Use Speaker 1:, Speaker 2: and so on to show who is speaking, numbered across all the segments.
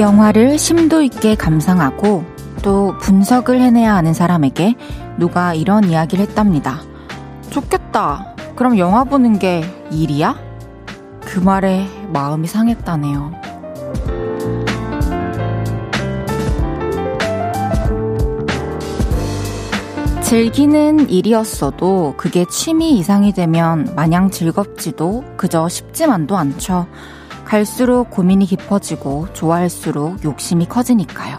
Speaker 1: 영화를 심도 있게 감상하고 또 분석을 해내야 하는 사람에게 누가 이런 이야기를 했답니다. 좋겠다. 그럼 영화 보는 게 일이야? 그 말에 마음이 상했다네요. 즐기는 일이었어도 그게 취미 이상이 되면 마냥 즐겁지도 그저 쉽지만도 않죠. 갈수록 고민이 깊어지고 좋아할수록 욕심이 커지니까요.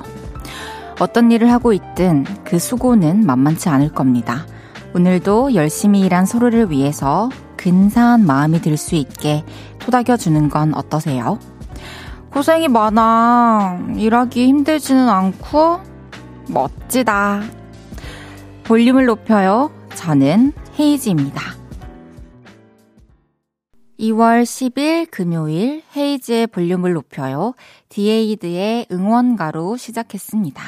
Speaker 1: 어떤 일을 하고 있든 그 수고는 만만치 않을 겁니다. 오늘도 열심히 일한 서로를 위해서 근사한 마음이 들 수 있게 토닥여 주는 건 어떠세요? 고생이 많아. 일하기 힘들지는 않고 멋지다. 볼륨을 높여요. 저는 헤이즈입니다. 2월 10일 금요일 헤이즈의 볼륨을 높여요. 디에이드의 응원가로 시작했습니다.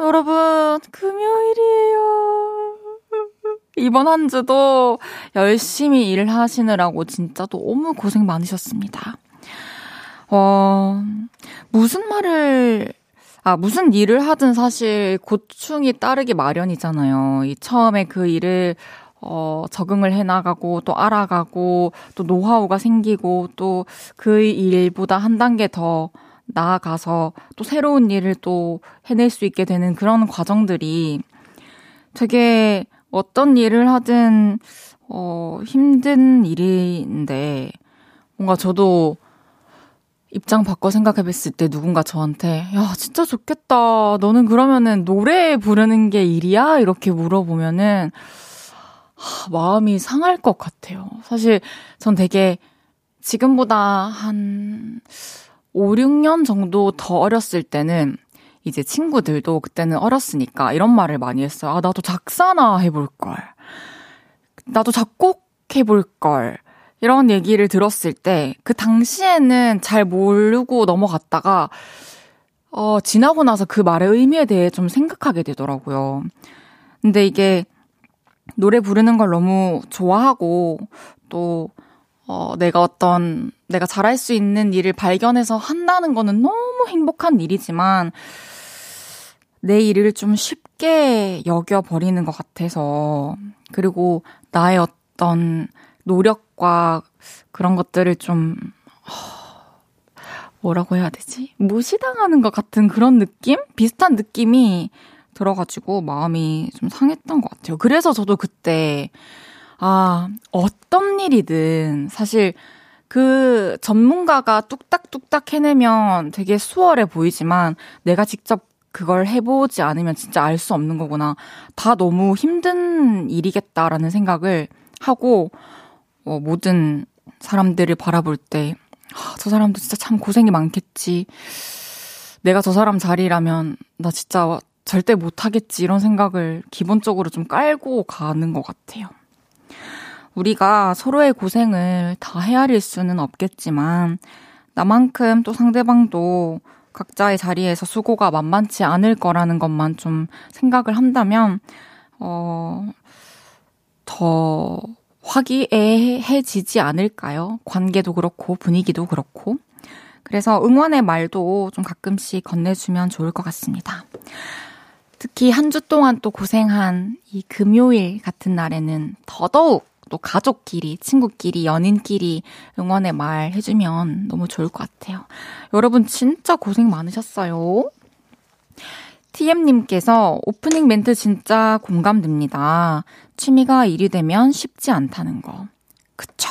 Speaker 1: 여러분, 금요일이에요. 이번 한 주도 열심히 일을 하시느라고 진짜 너무 고생 많으셨습니다. 어, 무슨 말을, 아, 무슨 일을 하든 사실 고충이 따르기 마련이잖아요. 이 처음에 그 일을 어, 적응을 해나가고 또 알아가고 또 노하우가 생기고 또 그 일보다 한 단계 더 나아가서 또 새로운 일을 또 해낼 수 있게 되는 그런 과정들이 되게 어떤 일을 하든 어, 힘든 일인데 뭔가 저도 입장 바꿔 생각해 봤을 때 누군가 저한테 야, 진짜 좋겠다. 너는 그러면은 노래 부르는 게 일이야? 이렇게 물어보면은 마음이 상할 것 같아요. 사실 전 되게 지금보다 한 5, 6년 정도 더 어렸을 때는 이제 친구들도 그때는 어렸으니까 이런 말을 많이 했어요. 아, 나도 작사나 해볼걸. 나도 작곡 해볼걸. 이런 얘기를 들었을 때 그 당시에는 잘 모르고 넘어갔다가 어, 지나고 나서 그 말의 의미에 대해 좀 생각하게 되더라고요. 근데 이게 노래 부르는 걸 너무 좋아하고 또 어, 내가 어떤 내가 잘할 수 있는 일을 발견해서 한다는 거는 너무 행복한 일이지만 내 일을 좀 쉽게 여겨버리는 것 같아서 그리고 나의 어떤 노력과 그런 것들을 좀 뭐라고 해야 되지? 무시당하는 것 같은 그런 느낌? 비슷한 느낌이 들어가지고 마음이 좀 상했던 것 같아요. 그래서 저도 그때, 아, 어떤 일이든 사실 그 전문가가 뚝딱뚝딱 해내면 되게 수월해 보이지만 내가 직접 그걸 해보지 않으면 진짜 알 수 없는 거구나. 다 너무 힘든 일이겠다라는 생각을 하고, 어, 모든 사람들을 바라볼 때, 아, 저 사람도 진짜 참 고생이 많겠지. 내가 저 사람 자리라면, 나 진짜 절대 못하겠지 이런 생각을 기본적으로 좀 깔고 가는 것 같아요. 우리가 서로의 고생을 다 헤아릴 수는 없겠지만, 나만큼 또 상대방도 각자의 자리에서 수고가 만만치 않을 거라는 것만 좀 생각을 한다면, 어, 더 화기애애해지지 않을까요? 관계도 그렇고, 분위기도 그렇고. 그래서 응원의 말도 좀 가끔씩 건네주면 좋을 것 같습니다. 특히 한 주 동안 또 고생한 이 금요일 같은 날에는 더더욱 또 가족끼리, 친구끼리, 연인끼리 응원의 말 해주면 너무 좋을 것 같아요. 여러분 진짜 고생 많으셨어요. TM님께서 오프닝 멘트 진짜 공감됩니다. 취미가 일이 되면 쉽지 않다는 거. 그쵸.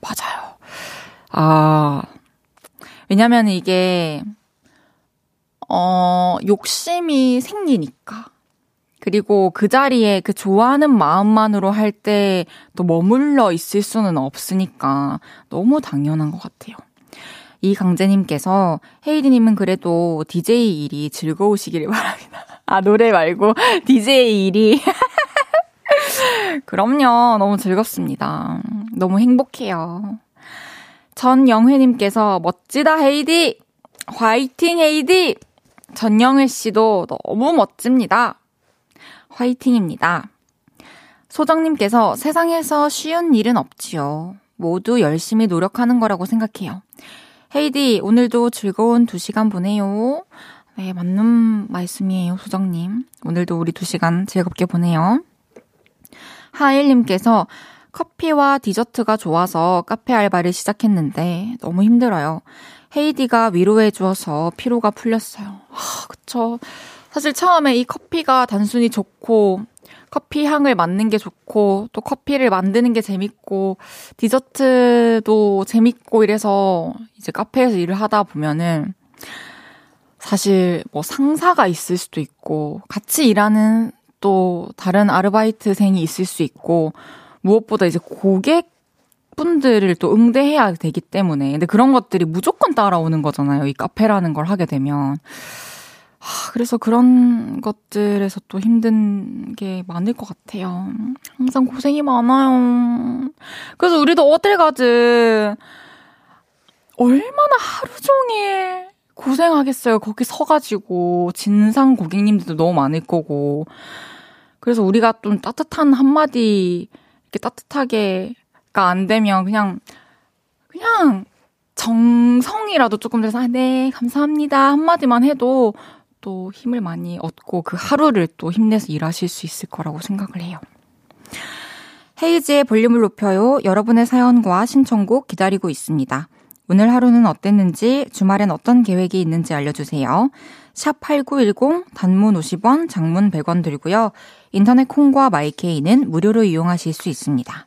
Speaker 1: 맞아요. 아, 왜냐면 이게 어, 욕심이 생기니까. 그리고 그 자리에 그 좋아하는 마음만으로 할 때 또 머물러 있을 수는 없으니까 너무 당연한 것 같아요. 이 강재님께서 헤이디님은 그래도 DJ 일이 즐거우시기를 바랍니다. 아, 노래 말고 DJ 일이. 그럼요. 너무 즐겁습니다. 너무 행복해요. 전영회님께서 멋지다 헤이디! 화이팅 헤이디! 전영일 씨도 너무 멋집니다. 화이팅입니다. 소정님께서 세상에서 쉬운 일은 없지요. 모두 열심히 노력하는 거라고 생각해요. 헤이디, 오늘도 즐거운 두 시간 보내요. 네, 맞는 말씀이에요, 소정님. 오늘도 우리 두 시간 즐겁게 보내요. 하일님께서 커피와 디저트가 좋아서 카페 알바를 시작했는데 너무 힘들어요. 헤이디가 위로해 주어서 피로가 풀렸어요. 아, 그쵸. 사실 처음에 이 커피가 단순히 좋고 커피 향을 맡는 게 좋고 또 커피를 만드는 게 재밌고 디저트도 재밌고 이래서 이제 카페에서 일을 하다 보면은 사실 뭐 상사가 있을 수도 있고 같이 일하는 또 다른 아르바이트생이 있을 수 있고 무엇보다 이제 고객 분들을 또 응대해야 되기 때문에 근데 그런 것들이 무조건 따라오는 거잖아요. 이 카페라는 걸 하게 되면 그래서 그런 것들에서 또 힘든 게 많을 것 같아요. 항상 고생이 많아요. 그래서 우리도 어딜 가든 얼마나 하루 종일 고생하겠어요. 거기 서가지고 진상 고객님들도 너무 많을 거고. 그래서 우리가 좀 따뜻한 한마디 이렇게 따뜻하게가 안 되면 그냥 그냥 정성이라도 조금 돼서 아, 네 감사합니다 한마디만 해도 또 힘을 많이 얻고 그 하루를 또 힘내서 일하실 수 있을 거라고 생각을 해요. 헤이즈의 볼륨을 높여요. 여러분의 사연과 신청곡 기다리고 있습니다. 오늘 하루는 어땠는지, 주말엔 어떤 계획이 있는지 알려주세요. 샵 8910, 단문 50원, 장문 100원 들고요. 인터넷 콩과 마이케이는 무료로 이용하실 수 있습니다.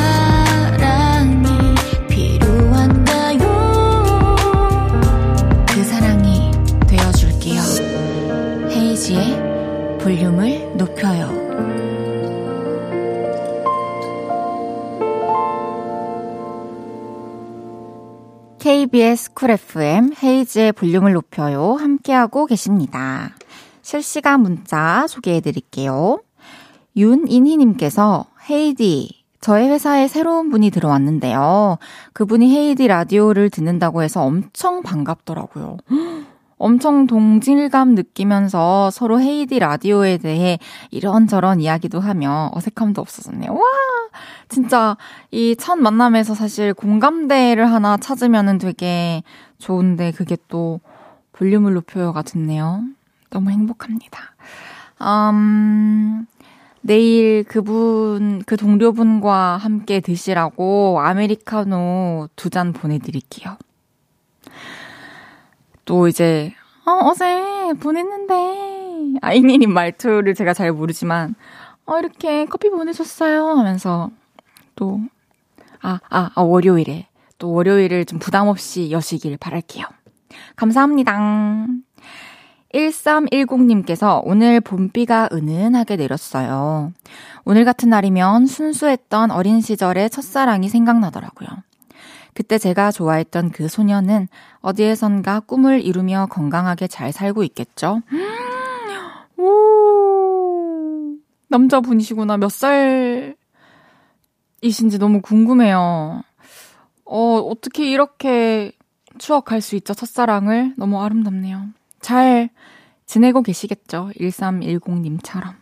Speaker 1: KBS 쿨 FM 헤이즈의 볼륨을 높여요. 함께하고 계십니다. 실시간 문자 소개해 드릴게요. 윤인희님께서 헤이디, 저의 회사에 새로운 분이 들어왔는데요. 그분이 헤이디 라디오를 듣는다고 해서 엄청 반갑더라고요. 엄청 동질감 느끼면서 서로 헤이디 라디오에 대해 이런저런 이야기도 하며 어색함도 없어졌네요. 와! 진짜 이 첫 만남에서 사실 공감대를 하나 찾으면은 되게 좋은데 그게 또 볼륨을 높여요가 됐네요. 너무 행복합니다. 음, 내일 그분, 그 동료분과 함께 드시라고 아메리카노 두 잔 보내드릴게요. 또 이제, 어, 어제 보냈는데, 아이니님 말투를 제가 잘 모르지만, 어, 이렇게 커피 보내줬어요 하면서 또, 아, 아, 아, 월요일에. 또 월요일을 좀 부담 없이 여시길 바랄게요. 감사합니다. 1310님께서 오늘 봄비가 은은하게 내렸어요. 오늘 같은 날이면 순수했던 어린 시절의 첫사랑이 생각나더라고요. 그때 제가 좋아했던 그 소녀는 어디에선가 꿈을 이루며 건강하게 잘 살고 있겠죠? 오, 남자분이시구나. 몇 살이신지 너무 궁금해요. 어, 어떻게 이렇게 추억할 수 있죠? 첫사랑을. 너무 아름답네요. 잘 지내고 계시겠죠? 1310님처럼.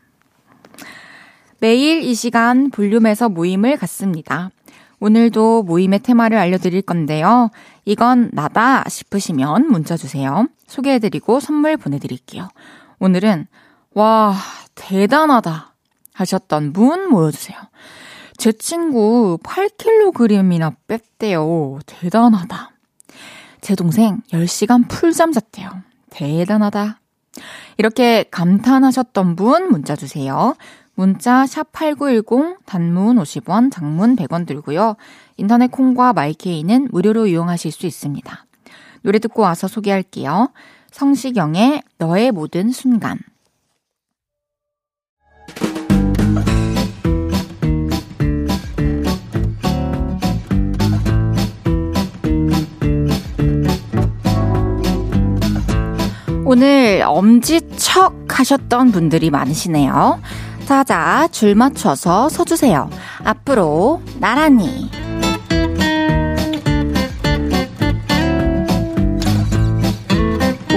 Speaker 1: 매일 이 시간 볼륨에서 모임을 갖습니다. 오늘도 모임의 테마를 알려드릴 건데요. 이건 나다 싶으시면 문자 주세요. 소개해드리고 선물 보내드릴게요. 오늘은 와 대단하다 하셨던 분 모여주세요. 제 친구 8kg이나 뺐대요. 대단하다. 제 동생 10시간 풀잠 잤대요. 대단하다. 이렇게 감탄하셨던 분 문자 주세요. 문자 샵 8910 단문 50원, 장문 100원 들고요. 인터넷 콩과 마이케이는 무료로 이용하실 수 있습니다. 노래 듣고 와서 소개할게요. 성시경의 너의 모든 순간. 오늘 엄지척 하셨던 분들이 많으시네요. 사자 줄 맞춰서 서주세요. 앞으로 나란히.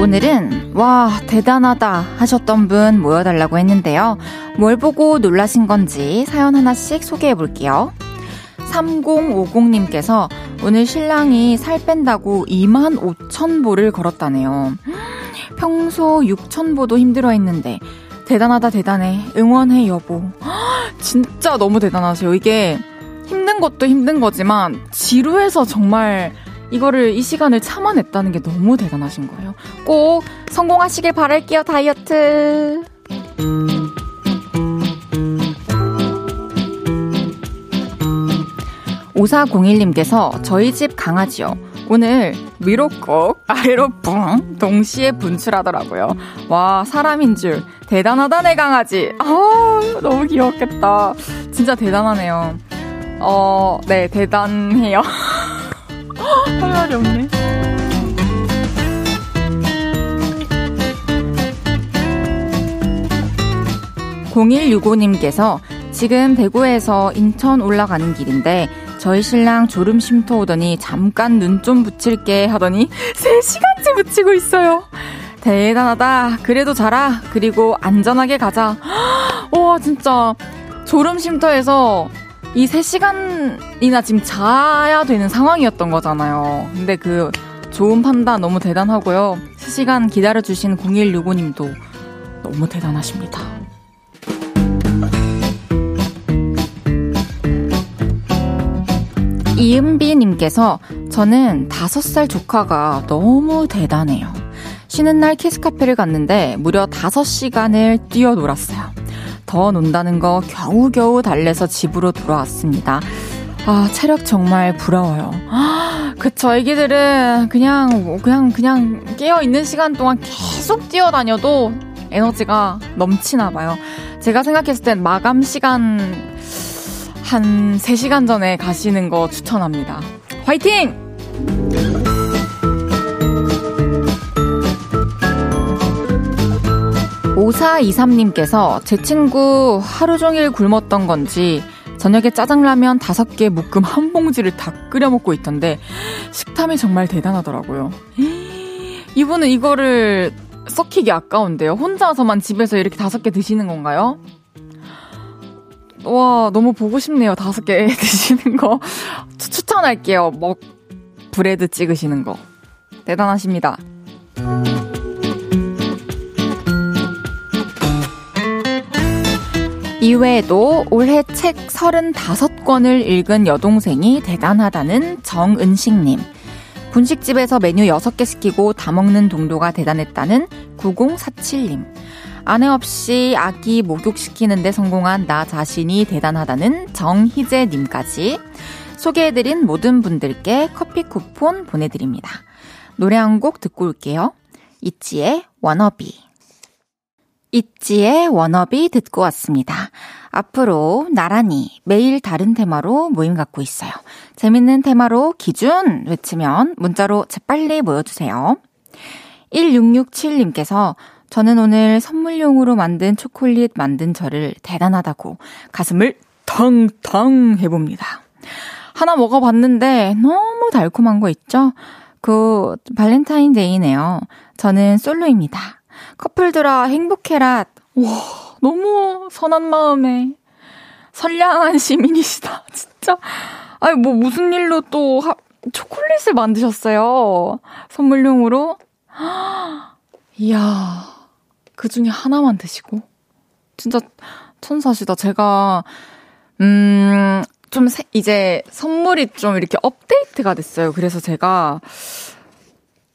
Speaker 1: 오늘은 와 대단하다 하셨던 분 모여달라고 했는데요. 뭘 보고 놀라신 건지 사연 하나씩 소개해 볼게요. 3050님께서 오늘 신랑이 살 뺀다고 2만 5천 보를 걸었다네요. 평소 6천 보도 힘들어 했는데 대단하다 대단해 응원해 여보. 진짜 너무 대단하세요. 이게 힘든 것도 힘든 거지만 지루해서 정말 이거를 이 시간을 참아냈다는 게 너무 대단하신 거예요. 꼭 성공하시길 바랄게요, 다이어트. 5401님께서 저희 집 강아지요. 오늘 위로 꼭 아래로 뿡 동시에 분출하더라고요. 와 사람인 줄 대단하다네 강아지. 아 너무 귀엽겠다. 진짜 대단하네요. 어, 네 대단해요. 할 말이 없네. 0165님께서 지금 대구에서 인천 올라가는 길인데 저희 신랑 졸음 쉼터 오더니 잠깐 눈 좀 붙일게 하더니 3시간째 붙이고 있어요. 대단하다. 그래도 자라. 그리고 안전하게 가자. 와, 진짜 졸음 쉼터에서 이 3시간이나 지금 자야 되는 상황이었던 거잖아요. 근데 그 좋은 판단 너무 대단하고요. 3시간 기다려주신 0165님도 너무 대단하십니다. 이은비님께서 저는 5살 조카가 너무 대단해요. 쉬는 날 키스카페를 갔는데 무려 5시간을 뛰어놀았어요. 더 논다는 거 겨우겨우 달래서 집으로 돌아왔습니다. 아, 체력 정말 부러워요. 아, 그쵸. 애기들은 그냥, 그냥, 그냥 깨어있는 시간 동안 계속 뛰어다녀도 에너지가 넘치나 봐요. 제가 생각했을 땐 마감 시간 한 3시간 전에 가시는 거 추천합니다. 화이팅! 5423님께서 제 친구 하루 종일 굶었던 건지 저녁에 짜장라면 5개 묶음 한 봉지를 다 끓여 먹고 있던데 식탐이 정말 대단하더라고요. 이분은 이거를 썩히기 아까운데요. 혼자서만 집에서 이렇게 5개 드시는 건가요? 와, 너무 보고 싶네요. 5개 드시는 거. 추 천할게요. 먹, 브레드 찍으시는 거. 대단하십니다. 이외에도 올해 책 35권을 읽은 여동생이 대단하다는 정은식님. 분식집에서 메뉴 6개 시키고 다 먹는 동료가 대단했다는 9047님. 아내 없이 아기 목욕시키는데 성공한 나 자신이 대단하다는 정희재님까지 소개해드린 모든 분들께 커피 쿠폰 보내드립니다. 노래 한 곡 듣고 올게요. 이치의 워너비. 있지의 워너비 듣고 왔습니다. 앞으로 나란히 매일 다른 테마로 모임 갖고 있어요. 재밌는 테마로 기준 외치면 문자로 재빨리 모여주세요. 1667님께서 저는 오늘 선물용으로 만든 초콜릿 만든 저를 대단하다고 가슴을 텅텅 해봅니다. 하나 먹어봤는데 너무 달콤한 거 있죠? 그 발렌타인데이네요. 저는 솔로입니다. 커플들아 행복해라. 와, 너무 선한 마음에 선량한 시민이시다. 진짜. 아니, 뭐 무슨 일로 또 하, 초콜릿을 만드셨어요. 선물용으로. 이야, 그 중에 하나만 드시고. 진짜 천사시다. 제가, 음, 좀 세, 이제 선물이 좀 이렇게 업데이트가 됐어요. 그래서 제가,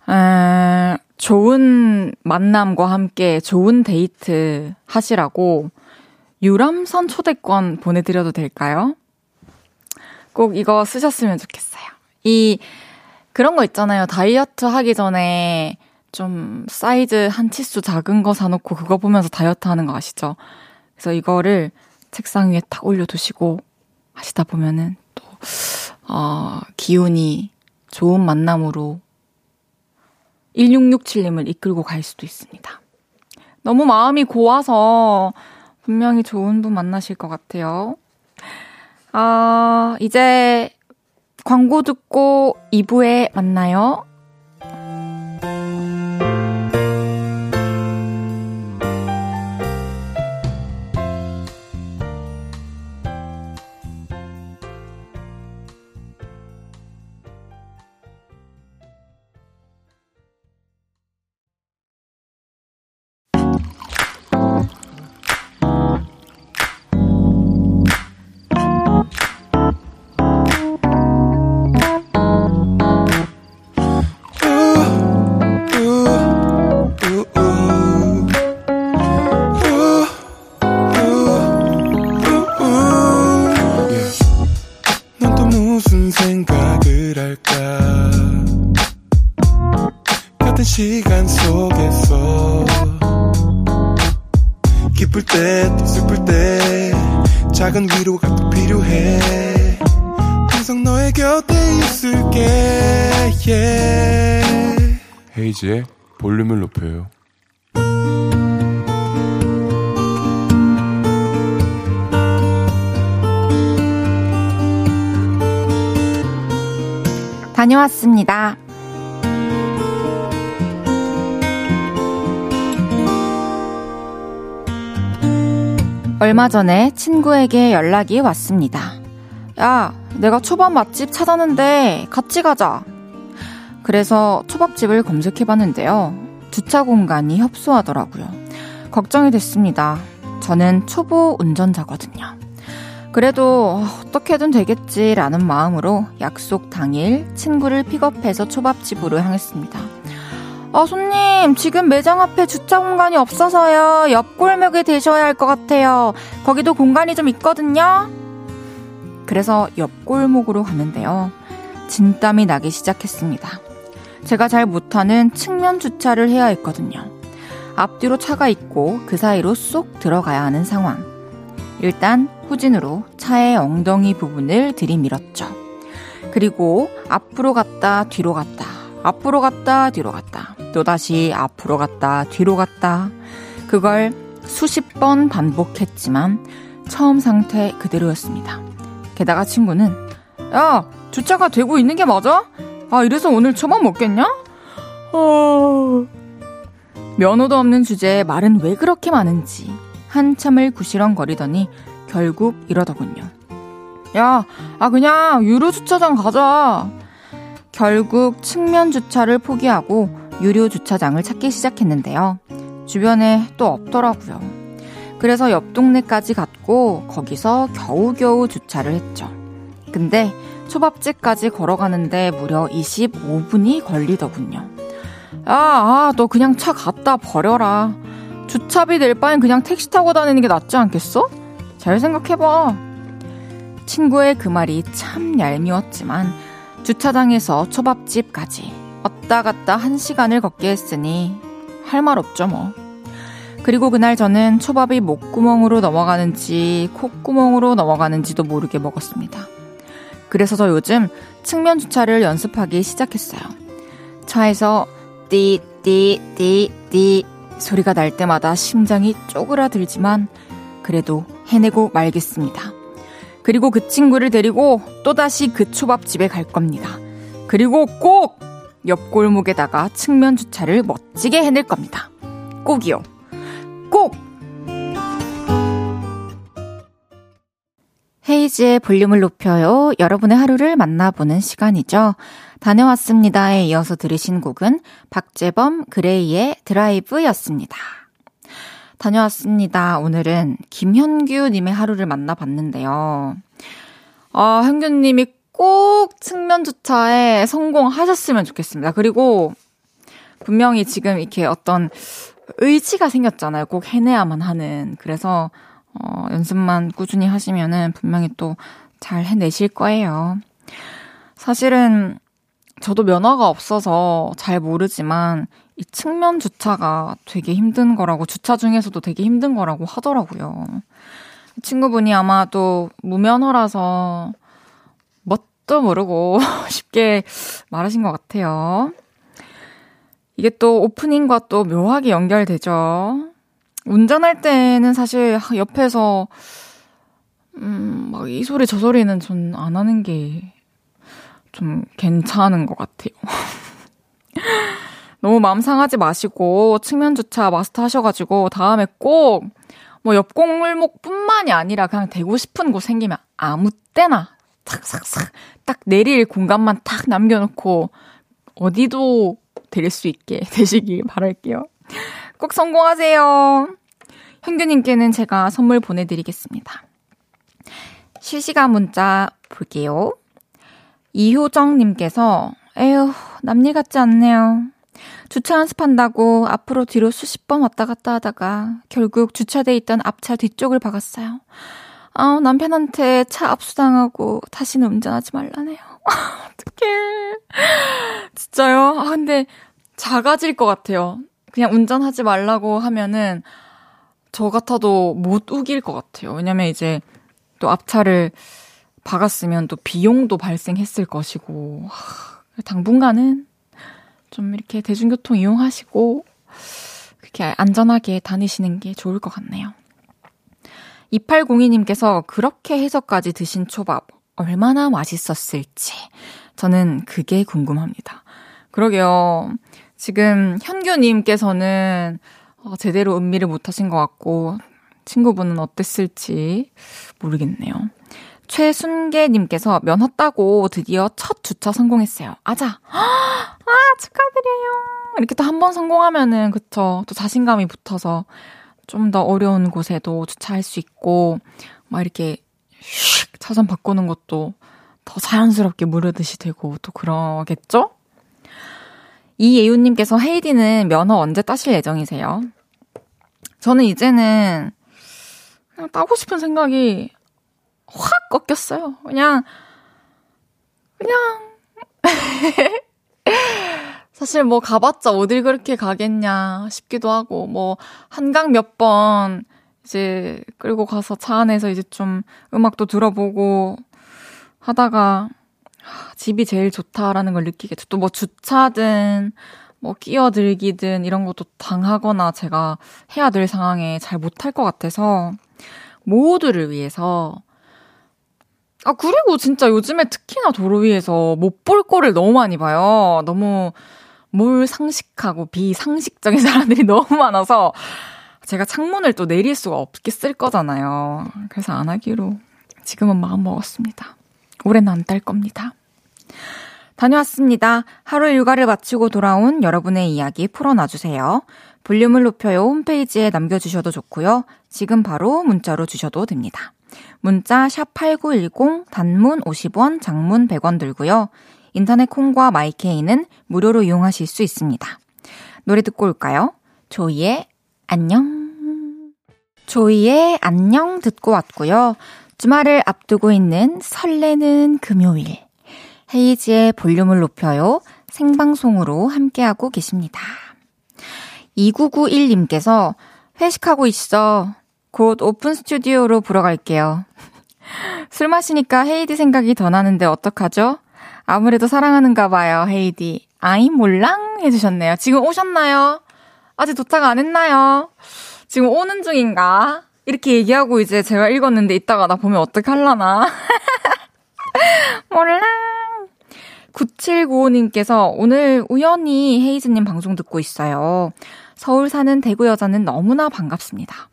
Speaker 1: 에, 좋은 만남과 함께 좋은 데이트 하시라고 유람선 초대권 보내드려도 될까요? 꼭 이거 쓰셨으면 좋겠어요. 이, 그런 거 있잖아요. 다이어트 하기 전에 좀 사이즈 한 치수 작은 거 사놓고 그거 보면서 다이어트 하는 거 아시죠? 그래서 이거를 책상 위에 딱 올려두시고 하시다 보면은 또, 어, 기운이 좋은 만남으로 1667님을 이끌고 갈 수도 있습니다. 너무 마음이 고와서 분명히 좋은 분 만나실 것 같아요. 아, 이제 광고 듣고 2부에 만나요.
Speaker 2: 헤이지의 볼륨을 높여요
Speaker 1: 다녀왔습니다. 얼마 전에 친구에게 연락이 왔습니다. 야, 내가 초밥 맛집 찾았는데 같이 가자. 그래서 초밥집을 검색해 봤는데요. 주차 공간이 협소하더라고요. 걱정이 됐습니다. 저는 초보 운전자거든요. 그래도 어떻게든 되겠지라는 마음으로 약속 당일 친구를 픽업해서 초밥집으로 향했습니다. 아, 손님, 지금 매장 앞에 주차 공간이 없어서요. 옆 골목에 대셔야 할 것 같아요. 거기도 공간이 좀 있거든요. 그래서 옆 골목으로 가는데요. 진땀이 나기 시작했습니다. 제가 잘 못하는 측면 주차를 해야 했거든요. 앞뒤로 차가 있고 그 사이로 쏙 들어가야 하는 상황. 일단 후진으로 차의 엉덩이 부분을 들이밀었죠. 그리고 앞으로 갔다 뒤로 갔다 앞으로 갔다 뒤로 갔다 또다시 앞으로 갔다 뒤로 갔다 그걸 수십 번 반복했지만 처음 상태 그대로였습니다. 게다가 친구는 야 주차가 되고 있는 게 맞아? 아 이래서 오늘 초밥 먹겠냐? 어... 면허도 없는 주제에 말은 왜 그렇게 많은지 한참을 구시렁거리더니 결국 이러더군요. 야, 아 그냥 유료 주차장 가자. 결국 측면 주차를 포기하고 유료 주차장을 찾기 시작했는데요. 주변에 또 없더라고요. 그래서 옆 동네까지 갔고 거기서 겨우겨우 주차를 했죠. 근데 초밥집까지 걸어가는데 무려 25분이 걸리더군요. 야, 아, 너 그냥 차 갖다 버려라. 주차비 낼 바엔 그냥 택시 타고 다니는 게 낫지 않겠어? 잘 생각해봐. 친구의 그 말이 참 얄미웠지만 주차장에서 초밥집까지 왔다 갔다 한 시간을 걷게 했으니 할 말 없죠 뭐. 그리고 그날 저는 초밥이 목구멍으로 넘어가는지 콧구멍으로 넘어가는지도 모르게 먹었습니다. 그래서 저 요즘 측면 주차를 연습하기 시작했어요. 차에서 띠띠띠띠 소리가 날 때마다 심장이 쪼그라들지만 그래도 해내고 말겠습니다. 그리고 그 친구를 데리고 또다시 그 초밥집에 갈 겁니다. 그리고 꼭 옆골목에다가 측면 주차를 멋지게 해낼 겁니다. 꼭이요. 꼭! 헤이즈의 볼륨을 높여요. 여러분의 하루를 만나보는 시간이죠. 다녀왔습니다에 이어서 들으신 곡은 박재범 그레이의 드라이브였습니다. 다녀왔습니다. 오늘은 김현규님의 하루를 만나봤는데요. 아, 현규님이 꼭 측면 주차에 성공하셨으면 좋겠습니다. 그리고 분명히 지금 이렇게 어떤 의지가 생겼잖아요. 꼭 해내야만 하는. 그래서, 어, 연습만 꾸준히 하시면은 분명히 또 잘 해내실 거예요. 사실은 저도 면허가 없어서 잘 모르지만 이 측면 주차가 되게 힘든 거라고, 주차 중에서도 되게 힘든 거라고 하더라고요. 친구분이 아마도 무면허라서 뭣도 모르고 쉽게 말하신 것 같아요. 이게 또 오프닝과 또 묘하게 연결되죠. 운전할 때는 사실 옆에서 음, 막 이 소리 저 소리는 전 안 하는 게 좀 괜찮은 것 같아요. 너무 마음 상하지 마시고 측면 주차 마스터 하셔가지고 다음에 꼭 뭐 옆공물목뿐만이 아니라 그냥 되고 싶은 곳 생기면 아무 때나 탁삭삭 딱 내릴 공간만 탁 남겨놓고 어디도 데릴 수 있게 되시길 바랄게요. 꼭 성공하세요. 현규님께는 제가 선물 보내드리겠습니다. 실시간 문자 볼게요. 이효정님께서 에휴 남일 같지 않네요. 주차 연습한다고 앞으로 뒤로 수십 번 왔다 갔다 하다가 결국 주차돼 있던 앞차 뒤쪽을 박았어요. 아, 남편한테 차 압수당하고 다시는 운전하지 말라네요. 어떡해. 진짜요? 아, 근데 작아질 것 같아요. 그냥 운전하지 말라고 하면은 저 같아도 못 우길 것 같아요. 왜냐면 이제 또 앞차를 박았으면 또 비용도 발생했을 것이고, 당분간은 좀 이렇게 대중교통 이용하시고, 그렇게 안전하게 다니시는 게 좋을 것 같네요. 2802님께서 그렇게 해서까지 드신 초밥 얼마나 맛있었을지 저는 그게 궁금합니다. 그러게요. 지금 현규님께서는 어, 제대로 음미를 못하신 것 같고 친구분은 어땠을지 모르겠네요. 최순계님께서 면허 따고 드디어 첫 주차 성공했어요. 아자! 아, 축하드려요. 이렇게 또 한 번 성공하면은, 그쵸. 또 자신감이 붙어서 좀 더 어려운 곳에도 주차할 수 있고, 막 이렇게 휙 차선 바꾸는 것도 더 자연스럽게 무르듯이 되고 또 그러겠죠? 이예윤님께서 헤이디는 면허 언제 따실 예정이세요? 저는 이제는 그냥 따고 싶은 생각이 확 꺾였어요. 그냥, 그냥. 사실 뭐 가봤자 어딜 그렇게 가겠냐 싶기도 하고, 뭐, 한강 몇 번 이제 끌고 가서 차 안에서 이제 좀 음악도 들어보고 하다가 집이 제일 좋다라는 걸 느끼겠죠. 또 뭐 주차든 뭐 끼어들기든 이런 것도 당하거나 제가 해야 될 상황에 잘 못할 것 같아서 모두를 위해서 아 그리고 진짜 요즘에 특히나 도로 위에서 못 볼 거를 너무 많이 봐요. 너무 뭘 상식하고 비상식적인 사람들이 너무 많아서 제가 창문을 또 내릴 수가 없겠을 거잖아요. 그래서 안 하기로 지금은 마음 먹었습니다. 올해는 안 딸 겁니다. 다녀왔습니다. 하루 일과를 마치고 돌아온 여러분의 이야기 풀어놔주세요. 볼륨을 높여요 홈페이지에 남겨주셔도 좋고요. 지금 바로 문자로 주셔도 됩니다. 문자 샵8910 단문 50원, 장문 100원 들고요. 인터넷 콩과 마이케이는 무료로 이용하실 수 있습니다. 노래 듣고 올까요? 조이의 안녕. 조이의 안녕 듣고 왔고요. 주말을 앞두고 있는 설레는 금요일. 헤이지의 볼륨을 높여요. 생방송으로 함께하고 계십니다. 2991님께서 회식하고 있어. 곧 오픈 스튜디오로 보러 갈게요. 술 마시니까 헤이디 생각이 더 나는데 어떡하죠? 아무래도 사랑하는가 봐요, 헤이디. 아이 몰랑 해주셨네요. 지금 오셨나요? 아직 도착 안 했나요? 지금 오는 중인가? 이렇게 얘기하고 이제 제가 읽었는데 이따가 나 보면 어떡할라나? 몰라. 9795님께서 오늘 우연히 헤이즈님 방송 듣고 있어요. 서울 사는 대구 여자는 너무나 반갑습니다.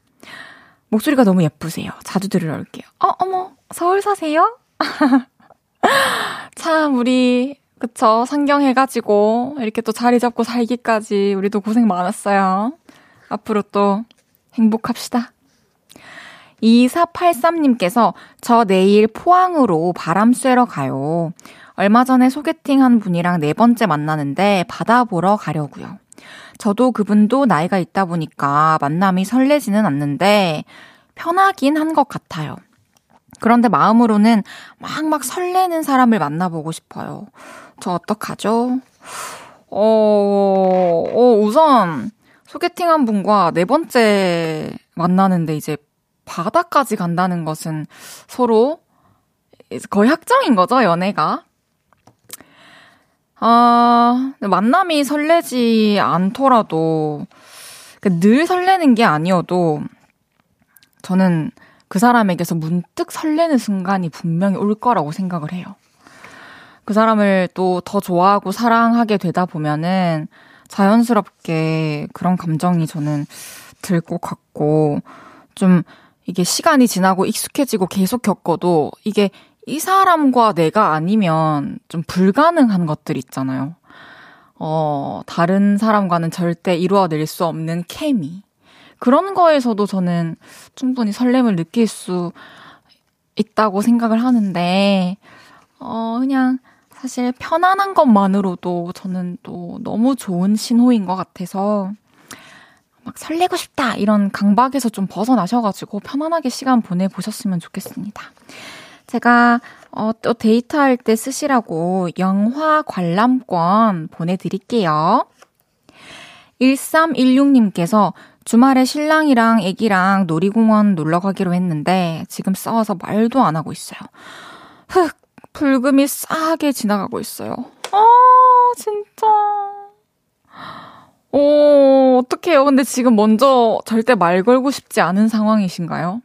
Speaker 1: 목소리가 너무 예쁘세요. 자주 들으러 올게요. 어, 어머, 서울 사세요? 참, 우리 그쵸. 상경해가지고, 이렇게 또 자리 잡고 살기까지 우리도 고생 많았어요. 앞으로 또 행복합시다. 2483님께서 저 내일 포항으로 바람 쐬러 가요. 얼마 전에 소개팅 한 분이랑 네 번째 만나는데 바다 보러 가려고요. 저도 그분도 나이가 있다 보니까 만남이 설레지는 않는데 편하긴 한 것 같아요. 그런데 마음으로는 막 막 설레는 사람을 만나보고 싶어요. 저 어떡하죠? 어, 어, 우선, 소개팅 한 분과 네 번째 만나는데 이제 바다까지 간다는 것은 서로 거의 확정인 거죠, 연애가. 아, 만남이 설레지 않더라도, 그러니까 늘 설레는 게 아니어도, 저는 그 사람에게서 문득 설레는 순간이 분명히 올 거라고 생각을 해요. 그 사람을 또 더 좋아하고 사랑하게 되다 보면은 자연스럽게 그런 감정이 저는 들 것 같고 좀 이게 시간이 지나고 익숙해지고 계속 겪어도 이게 이 사람과 내가 아니면 좀 불가능한 것들 있잖아요. 어, 다른 사람과는 절대 이루어낼 수 없는 케미. 그런 거에서도 저는 충분히 설렘을 느낄 수 있다고 생각을 하는데, 어, 그냥 사실 편안한 것만으로도 저는 또 너무 좋은 신호인 것 같아서 막 설레고 싶다 이런 강박에서 좀 벗어나셔가지고 편안하게 시간 보내보셨으면 좋겠습니다. 제가 어, 또 데이트할 때 쓰시라고 영화 관람권 보내드릴게요. 1316님께서 주말에 신랑이랑 애기랑 놀이공원 놀러 가기로 했는데 지금 싸워서 말도 안 하고 있어요. 흑, 불금이 싸하게 지나가고 있어요. 아, 진짜. 오, 어떡해요. 근데 지금 먼저 절대 말 걸고 싶지 않은 상황이신가요?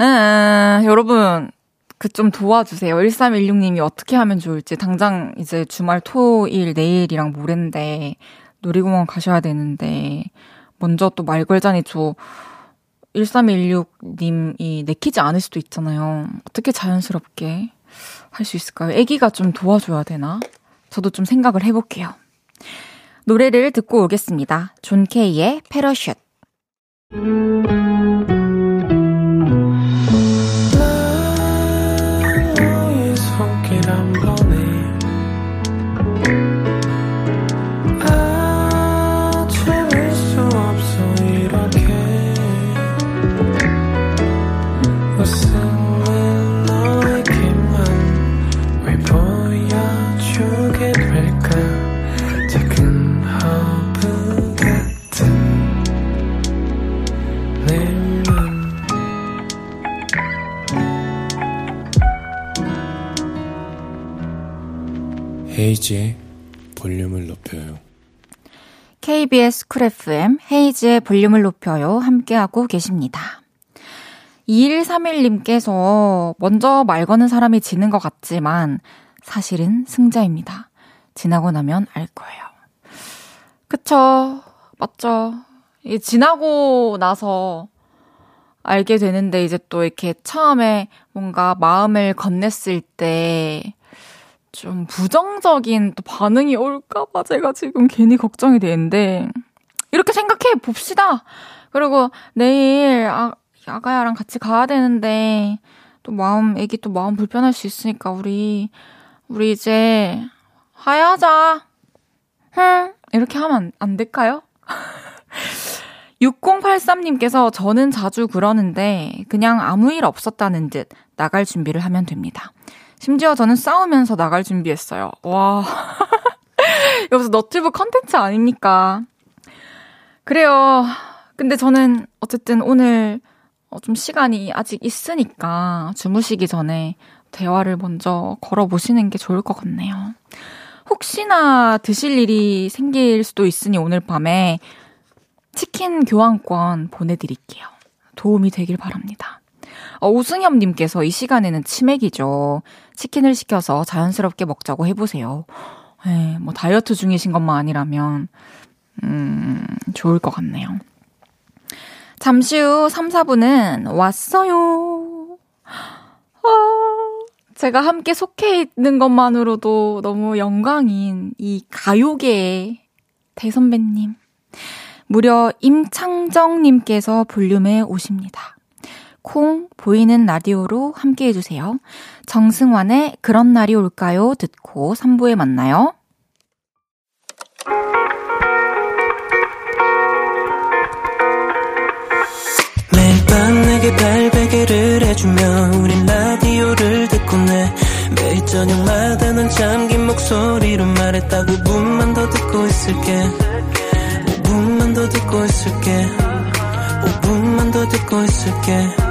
Speaker 1: 에, 여러분, 그 좀 도와주세요. 1316님이 어떻게 하면 좋을지. 당장 이제 주말 토일 내일이랑 모레인데 놀이공원 가셔야 되는데 먼저 또 말 걸자니 저 1316님이 내키지 않을 수도 있잖아요. 어떻게 자연스럽게 할 수 있을까요? 아기가 좀 도와줘야 되나? 저도 좀 생각을 해볼게요. 노래를 듣고 오겠습니다. John K의 parachute.
Speaker 2: 헤이지의 볼륨을 높여요.
Speaker 1: KBS 쿨 FM 헤이지의 볼륨을 높여요. 함께하고 계십니다. 2131님께서 먼저 말 거는 사람이 지는 것 같지만 사실은 승자입니다. 지나고 나면 알 거예요. 그쵸. 맞죠. 지나고 나서 알게 되는데 이제 또 이렇게 처음에 뭔가 마음을 건넸을 때 좀 부정적인 또 반응이 올까봐 제가 지금 괜히 걱정이 되는데, 이렇게 생각해 봅시다! 그리고 내일 아, 아가야랑 같이 가야 되는데, 또 마음, 애기 또 마음 불편할 수 있으니까, 우리, 우리 이제, 하야자! 흥! 이렇게 하면 안, 안 될까요? 6083님께서 저는 자주 그러는데, 그냥 아무 일 없었다는 듯 나갈 준비를 하면 됩니다. 심지어 저는 싸우면서 나갈 준비했어요. 와. 여기서 너튜브 컨텐츠 아닙니까? 그래요. 근데 저는 어쨌든 오늘 어, 좀 시간이 아직 있으니까 주무시기 전에 대화를 먼저 걸어보시는 게 좋을 것 같네요. 혹시나 드실 일이 생길 수도 있으니 오늘 밤에 치킨 교환권 보내드릴게요. 도움이 되길 바랍니다. 어, 오승엽님께서 이 시간에는 치맥이죠. 치킨을 시켜서 자연스럽게 먹자고 해보세요. 네, 뭐 다이어트 중이신 것만 아니라면, 음, 좋을 것 같네요. 잠시 후 3, 4분은 왔어요. 아, 제가 함께 속해 있는 것만으로도 너무 영광인 이 가요계의 대선배님. 무려 임창정님께서 볼륨에 오십니다. 콩 보이는 라디오로 함께 해주세요. 정승환의 그런 날이 올까요? 듣고 3부에 만나요. 매일 밤 내게 발베개를 해주며 우린 라디오를 듣고 내 매일 저녁마다 넌 잠긴 목소리로 말했다 5분만 더 듣고 있을게 5분만 더 듣고 있을게 5분만 더 듣고 있을게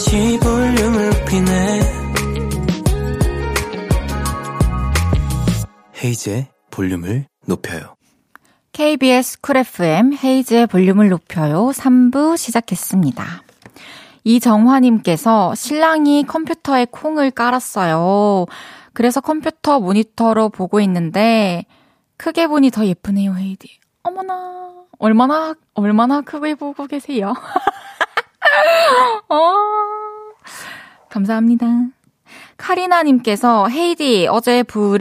Speaker 1: 다시 볼륨을 높이네 헤이즈의 볼륨을 높여요 KBS 쿨 FM 헤이즈의 볼륨을 높여요 3부 시작했습니다. 이정화님께서 신랑이 컴퓨터에 콩을 깔았어요. 그래서 컴퓨터 모니터로 보고 있는데 크게 보니 더 예쁘네요, 헤이디. 어머나, 얼마나, 얼마나 크게 보고 계세요? 어, 감사합니다. 카리나님께서 헤이디 어제 부,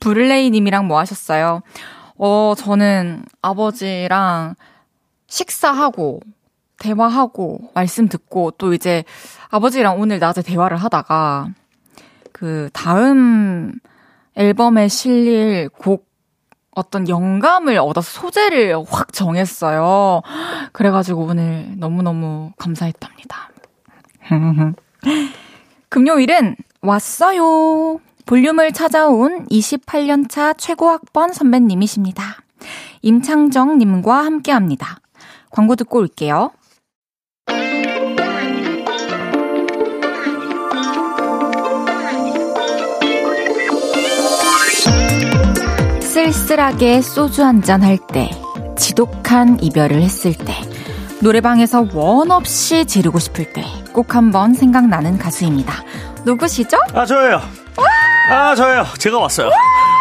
Speaker 1: 브를레이님이랑 뭐 하셨어요? 어, 저는 아버지랑 식사하고 대화하고 말씀 듣고 또 이제 아버지랑 오늘 낮에 대화를 하다가 그 다음 앨범에 실릴 곡 어떤 영감을 얻어서 소재를 확 정했어요. 그래가지고 오늘 너무너무 감사했답니다. 금요일은 왔어요. 볼륨을 찾아온 28년차 최고학번 선배님이십니다. 임창정님과 함께 합니다. 광고 듣고 올게요. 쓸쓸하게 소주 한 잔 할 때, 지독한 이별을 했을 때, 노래방에서 원 없이 지르고 싶을 때 꼭 한번 생각나는 가수입니다. 누구시죠?
Speaker 3: 아 저예요. 아 저예요. 제가 왔어요.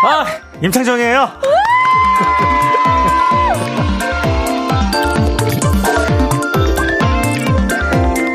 Speaker 3: 아 임창정이에요.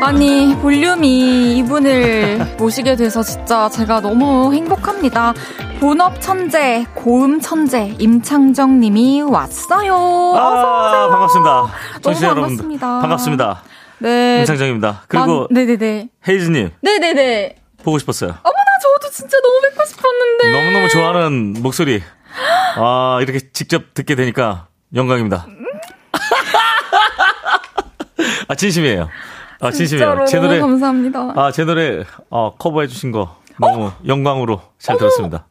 Speaker 1: 아니, 볼륨이 이분을 모시게 돼서 진짜 제가 너무 행복합니다. 본업 천재, 고음 천재, 임창정 님이 왔어요.
Speaker 3: 아 반갑습니다. 청취자 여러분들
Speaker 1: 반갑습니다.
Speaker 3: 반갑습니다.
Speaker 1: 네.
Speaker 3: 임창정입니다. 그리고
Speaker 1: 난- 네네네.
Speaker 3: 헤이즈 님
Speaker 1: 네네네.
Speaker 3: 보고 싶었어요.
Speaker 1: 어머나, 저도 진짜 너무 뵙고 싶었는데.
Speaker 3: 너무 너무 좋아하는 목소리. 아 이렇게 직접 듣게 되니까 영광입니다. 아 진심이에요. 아 진심이에요. 제 노래
Speaker 1: 너무 감사합니다.
Speaker 3: 아 제 노래 어, 커버해 주신 거 너무 영광으로 잘 들었습니다.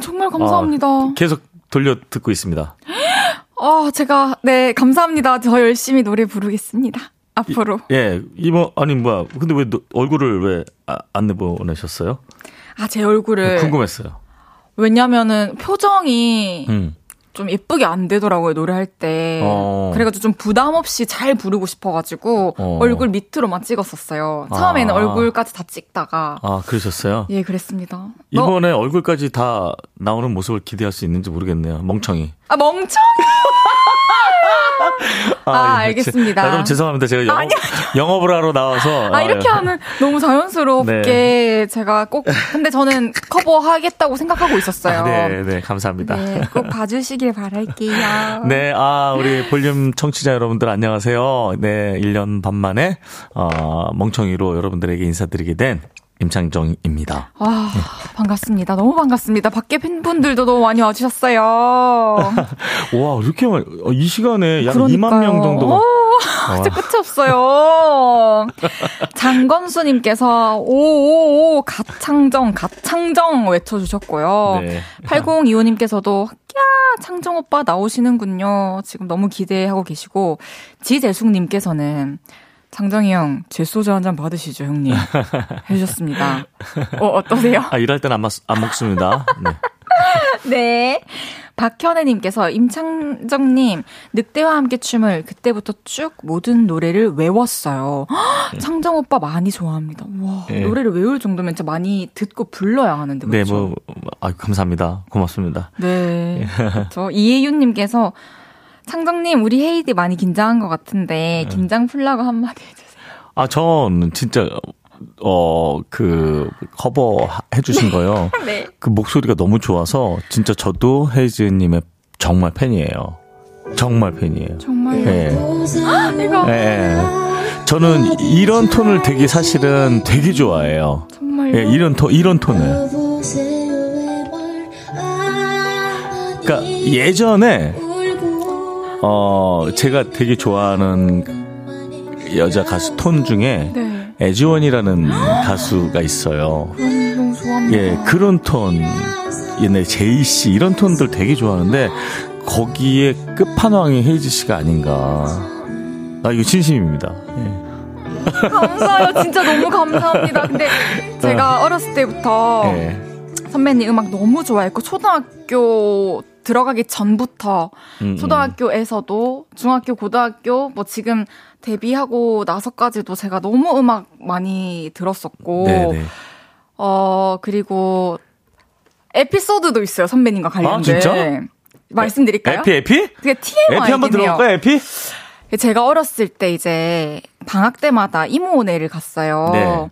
Speaker 1: 정말 감사합니다.
Speaker 3: 아, 계속 돌려 듣고 있습니다.
Speaker 1: 아, 제가, 네, 감사합니다. 저 열심히 노래 부르겠습니다. 앞으로.
Speaker 3: 예, 이모 아니 뭐야? 근데 왜 너- 얼굴을 왜 안 내보내셨어요?
Speaker 1: 아, 제 얼굴을.
Speaker 3: 궁금했어요.
Speaker 1: 왜냐면은 표정이
Speaker 3: 음.
Speaker 1: 좀 예쁘게 안 되더라고요, 노래할 때.
Speaker 3: 어.
Speaker 1: 그래가지고 좀 부담 없이 잘 부르고 싶어가지고
Speaker 3: 어.
Speaker 1: 얼굴 밑으로만 찍었었어요. 처음에는
Speaker 3: 아.
Speaker 1: 얼굴까지 다 찍다가.
Speaker 3: 아 그러셨어요?
Speaker 1: 예, 그랬습니다. 너-
Speaker 3: 이번에 얼굴까지 다 나오는 모습을 기대할 수 있는지 모르겠네요. 멍청이.
Speaker 1: 아, 멍청! 아,
Speaker 3: 예,
Speaker 1: 알겠습니다.
Speaker 3: 제- 아, 여러분 죄송합니다. 제가 영업,
Speaker 1: 아니,
Speaker 3: 영업을 하러 나와서
Speaker 1: 아, 이렇게
Speaker 3: 예.
Speaker 1: 하면 너무 자연스럽게
Speaker 3: 네.
Speaker 1: 제가 꼭, 근데 저는 커버하겠다고 생각하고 있었어요.
Speaker 3: 아, 네, 네, 감사합니다.
Speaker 1: 네, 꼭 봐주시길 바랄게요.
Speaker 3: 네, 아, 우리 볼륨 청취자 여러분들 안녕하세요. 네, 1년 반 만에, 어, 멍청이로 여러분들에게 인사드리게 된 임창정입니다.
Speaker 1: 와, 반갑습니다. 너무 반갑습니다. 밖에 팬분들도 너무 많이 와주셨어요.
Speaker 3: 와, 이렇게, 많이- 어, 이 시간에 약
Speaker 1: 그러니까요.
Speaker 3: 2만 명 정도가.
Speaker 1: 오, 진짜 끝이 없어요. 장건수님께서 오오오 가창정 가창정 외쳐주셨고요.
Speaker 3: 네.
Speaker 1: 8025님께서도 야 창정 오빠 나오시는군요. 지금 너무 기대하고 계시고 지재숙님께서는 장정희 형, 제 소주 한 잔 받으시죠, 형님. 해주셨습니다. 어, 어떠세요?
Speaker 3: 아, 일할 땐 안 안 먹습니다. 네.
Speaker 1: 네. 박현애님께서 임창정님 늑대와 함께 춤을 그때부터 쭉 모든 노래를 외웠어요. 헉, 창정 오빠 많이 좋아합니다. 와
Speaker 3: 네.
Speaker 1: 노래를 외울 정도면 진짜 많이 듣고 불러야 하는데
Speaker 3: 네,
Speaker 1: 그렇죠?
Speaker 3: 뭐, 아, 감사합니다. 고맙습니다.
Speaker 1: 네. 그렇죠. 이혜윤님께서 창정님 우리 헤이디 많이 긴장한 것 같은데 긴장 풀라고 한마디 해주세요.
Speaker 3: 아, 전 진짜, 어, 그, 커버 해주신 거요.
Speaker 1: 네.
Speaker 3: 그 목소리가 너무 좋아서 진짜 저도 헤이즈님의 정말 팬이에요. 정말 팬이에요.
Speaker 1: 정말요.
Speaker 3: 예.
Speaker 1: 이거
Speaker 3: 예. 저는 이런 톤을 되게 사실은 되게 좋아해요.
Speaker 1: 정말요.
Speaker 3: 예, 이런 톤, 이런 톤을. 그러니까 예전에 어 제가 되게 좋아하는 여자 가수 톤 중에
Speaker 1: 네.
Speaker 3: 애지원이라는 가수가 있어요.
Speaker 1: 그럼 너무 좋아합니다.
Speaker 3: 예, 그런 톤, 옛날 제이 씨 이런 톤들 되게 좋아하는데 거기에 끝판왕이 헤이즈 씨가 아닌가. 아 이거 진심입니다. 예.
Speaker 1: 감사해요. 진짜 너무 감사합니다. 근데 제가 어 렸을 때부터
Speaker 3: 예.
Speaker 1: 선배님 음악 너무 좋아했고 초등학교 들어가기 전부터
Speaker 3: 음, 음.
Speaker 1: 초등학교에서도 중학교 고등학교 뭐 지금 데뷔하고 나서까지도 제가 너무 음악 많이 들었었고
Speaker 3: 네네.
Speaker 1: 어 그리고 에피소드도 있어요 선배님과 관련된
Speaker 3: 아, 진짜?
Speaker 1: 말씀드릴까요?
Speaker 3: 에피 에피?
Speaker 1: 그게 TMI
Speaker 3: 에피 한번 들어볼까요? 에피?
Speaker 1: 제가 어렸을 때 이제 방학 때마다 이모네를 갔어요.
Speaker 3: 네.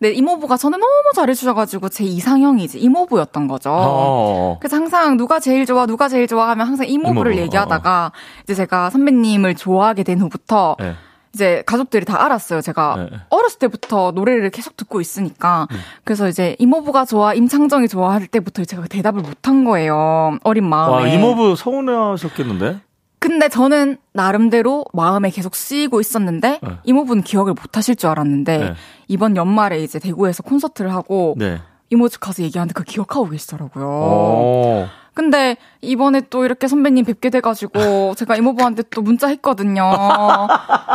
Speaker 1: 근데 이모부가 저는 너무 잘해주셔가지고 제 이상형이 이제 이모부였던 거죠.
Speaker 3: 어.
Speaker 1: 그래서 항상 누가 제일 좋아, 누가 제일 좋아 하면 항상 이모부를
Speaker 3: 이모부,
Speaker 1: 얘기하다가 이제 제가 선배님을 좋아하게 된 후부터
Speaker 3: 네.
Speaker 1: 이제 가족들이 다 알았어요. 제가
Speaker 3: 네.
Speaker 1: 어렸을 때부터 노래를 계속 듣고 있으니까. 그래서 이제 이모부가 좋아, 임창정이 좋아 할 때부터 제가 대답을 못한 거예요. 어린 마음에.
Speaker 3: 와 이모부 서운해하셨겠는데?
Speaker 1: 근데 저는 나름대로 마음에 계속 쓰이고 있었는데
Speaker 3: 네.
Speaker 1: 이모분 기억을 못 하실 줄 알았는데
Speaker 3: 네.
Speaker 1: 이번 연말에 이제 대구에서 콘서트를 하고
Speaker 3: 네.
Speaker 1: 이모지 가서 얘기하는데 그 기억하고 계시더라고요. 오. 근데 이번에 또 이렇게 선배님 뵙게 돼가지고 제가 이모부한테 또 문자 했거든요.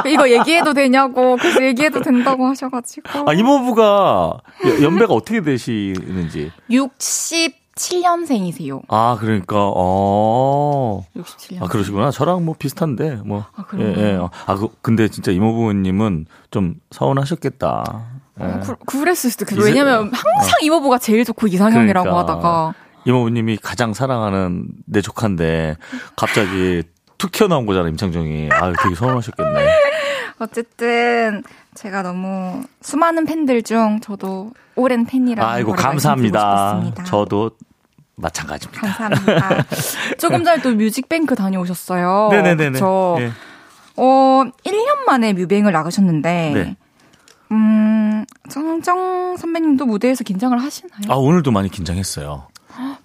Speaker 1: 이거 얘기해도 되냐고 그래서 얘기해도 된다고 하셔가지고.
Speaker 3: 아 이모부가 연배가 어떻게 되시는지.
Speaker 1: 67년생이세요.
Speaker 3: 아 그러니까 어.
Speaker 1: 67년.
Speaker 3: 아 그러시구나. 저랑 뭐 비슷한데 뭐. 아 그래요. 예, 예. 아 그, 근데 진짜 이모부님은 좀 서운하셨겠다.
Speaker 1: 예. 어, 그, 그랬을 수도 있겠 왜냐면 항상 어. 이모부가 제일 좋고 이상형이라고 그러니까. 하다가.
Speaker 3: 이모부님이 가장 사랑하는 내 조카인데 갑자기 툭 튀어나온 거잖아 임창정이. 아 되게 서운하셨겠네.
Speaker 1: 어쨌든 제가 너무 수많은 팬들 중 저도 오랜 팬이라는 아이고 감사합니다.
Speaker 3: 저도 마찬가지입니다.
Speaker 1: 감사합니다. 조금 전에 또 뮤직뱅크 다녀오셨어요.
Speaker 3: 네네네. 저 네.
Speaker 1: 어, 1년 만에 뮤뱅을 나가셨는데 네. 음, 정정 선배님도 무대에서 긴장을 하시나요?
Speaker 3: 아, 오늘도 많이 긴장했어요.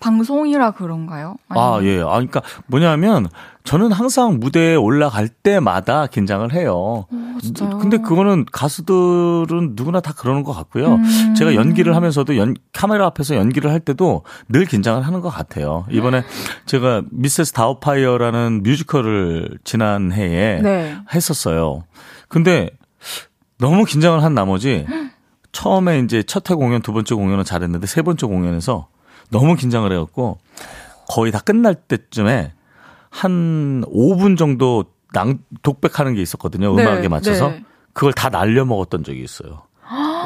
Speaker 1: 방송이라 그런가요?
Speaker 3: 아니면... 아, 예. 아, 그러니까 뭐냐면 저는 항상 무대에 올라갈 때마다 긴장을 해요. 오,
Speaker 1: 진짜요?
Speaker 3: 근데 그거는 가수들은 누구나 다 그러는 것 같고요. 음. 제가 연기를 하면서도 연, 카메라 앞에서 연기를 할 때도 늘 긴장을 하는 것 같아요. 이번에 제가 미세스 다우파이어라는 뮤지컬을 지난 해에 네. 했었어요. 근데 너무 긴장을 한 나머지 처음에 이제 첫 회 공연, 두 번째 공연은 잘했는데 세 번째 공연에서 너무 긴장을 해갖고 거의 다 끝날 때쯤에 한 5분 정도 낭, 독백하는 게 있었거든요. 네, 음악에 맞춰서. 네. 그걸 다 날려 먹었던 적이 있어요.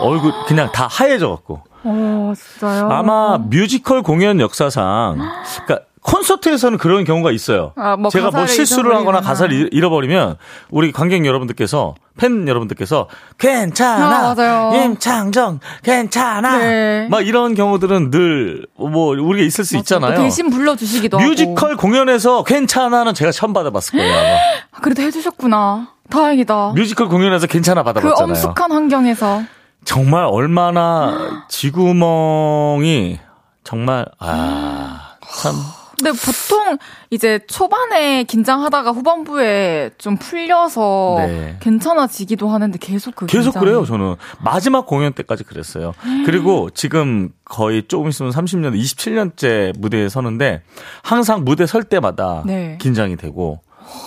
Speaker 3: 얼굴 그냥 다 하얘져 갖고.
Speaker 1: 어, 진짜요?
Speaker 3: 아마 뮤지컬 공연 역사상, 그러니까 콘서트에서는 그런 경우가 있어요. 아, 뭐 제가 뭐 실수를 하거나 가사를 잃어버리면 우리 관객 여러분들께서 팬 여러분들께서 괜찮아 아, 임창정 괜찮아 네. 막 이런 경우들은 늘 뭐 우리가 있을 수 맞아요. 있잖아요.
Speaker 1: 대신 불러주시기도
Speaker 3: 뮤지컬 하고. 공연에서 괜찮아는 제가 처음 받아봤을 거예요. 아마.
Speaker 1: 아, 그래도 해주셨구나. 다행이다.
Speaker 3: 뮤지컬 공연에서 괜찮아 그 받아봤잖아요.
Speaker 1: 그 엄숙한 환경에서
Speaker 3: 정말 얼마나 지구멍이 정말 아참
Speaker 1: 근데 보통 이제 초반에 긴장하다가 후반부에 좀 풀려서 네. 괜찮아지기도 하는데 계속 그
Speaker 3: 계속 긴장이... 그래요 저는 마지막 공연 때까지 그랬어요. 그리고 지금 거의 조금 있으면 30년, 27년째 무대에 서는데 항상 무대 설 때마다 네. 긴장이 되고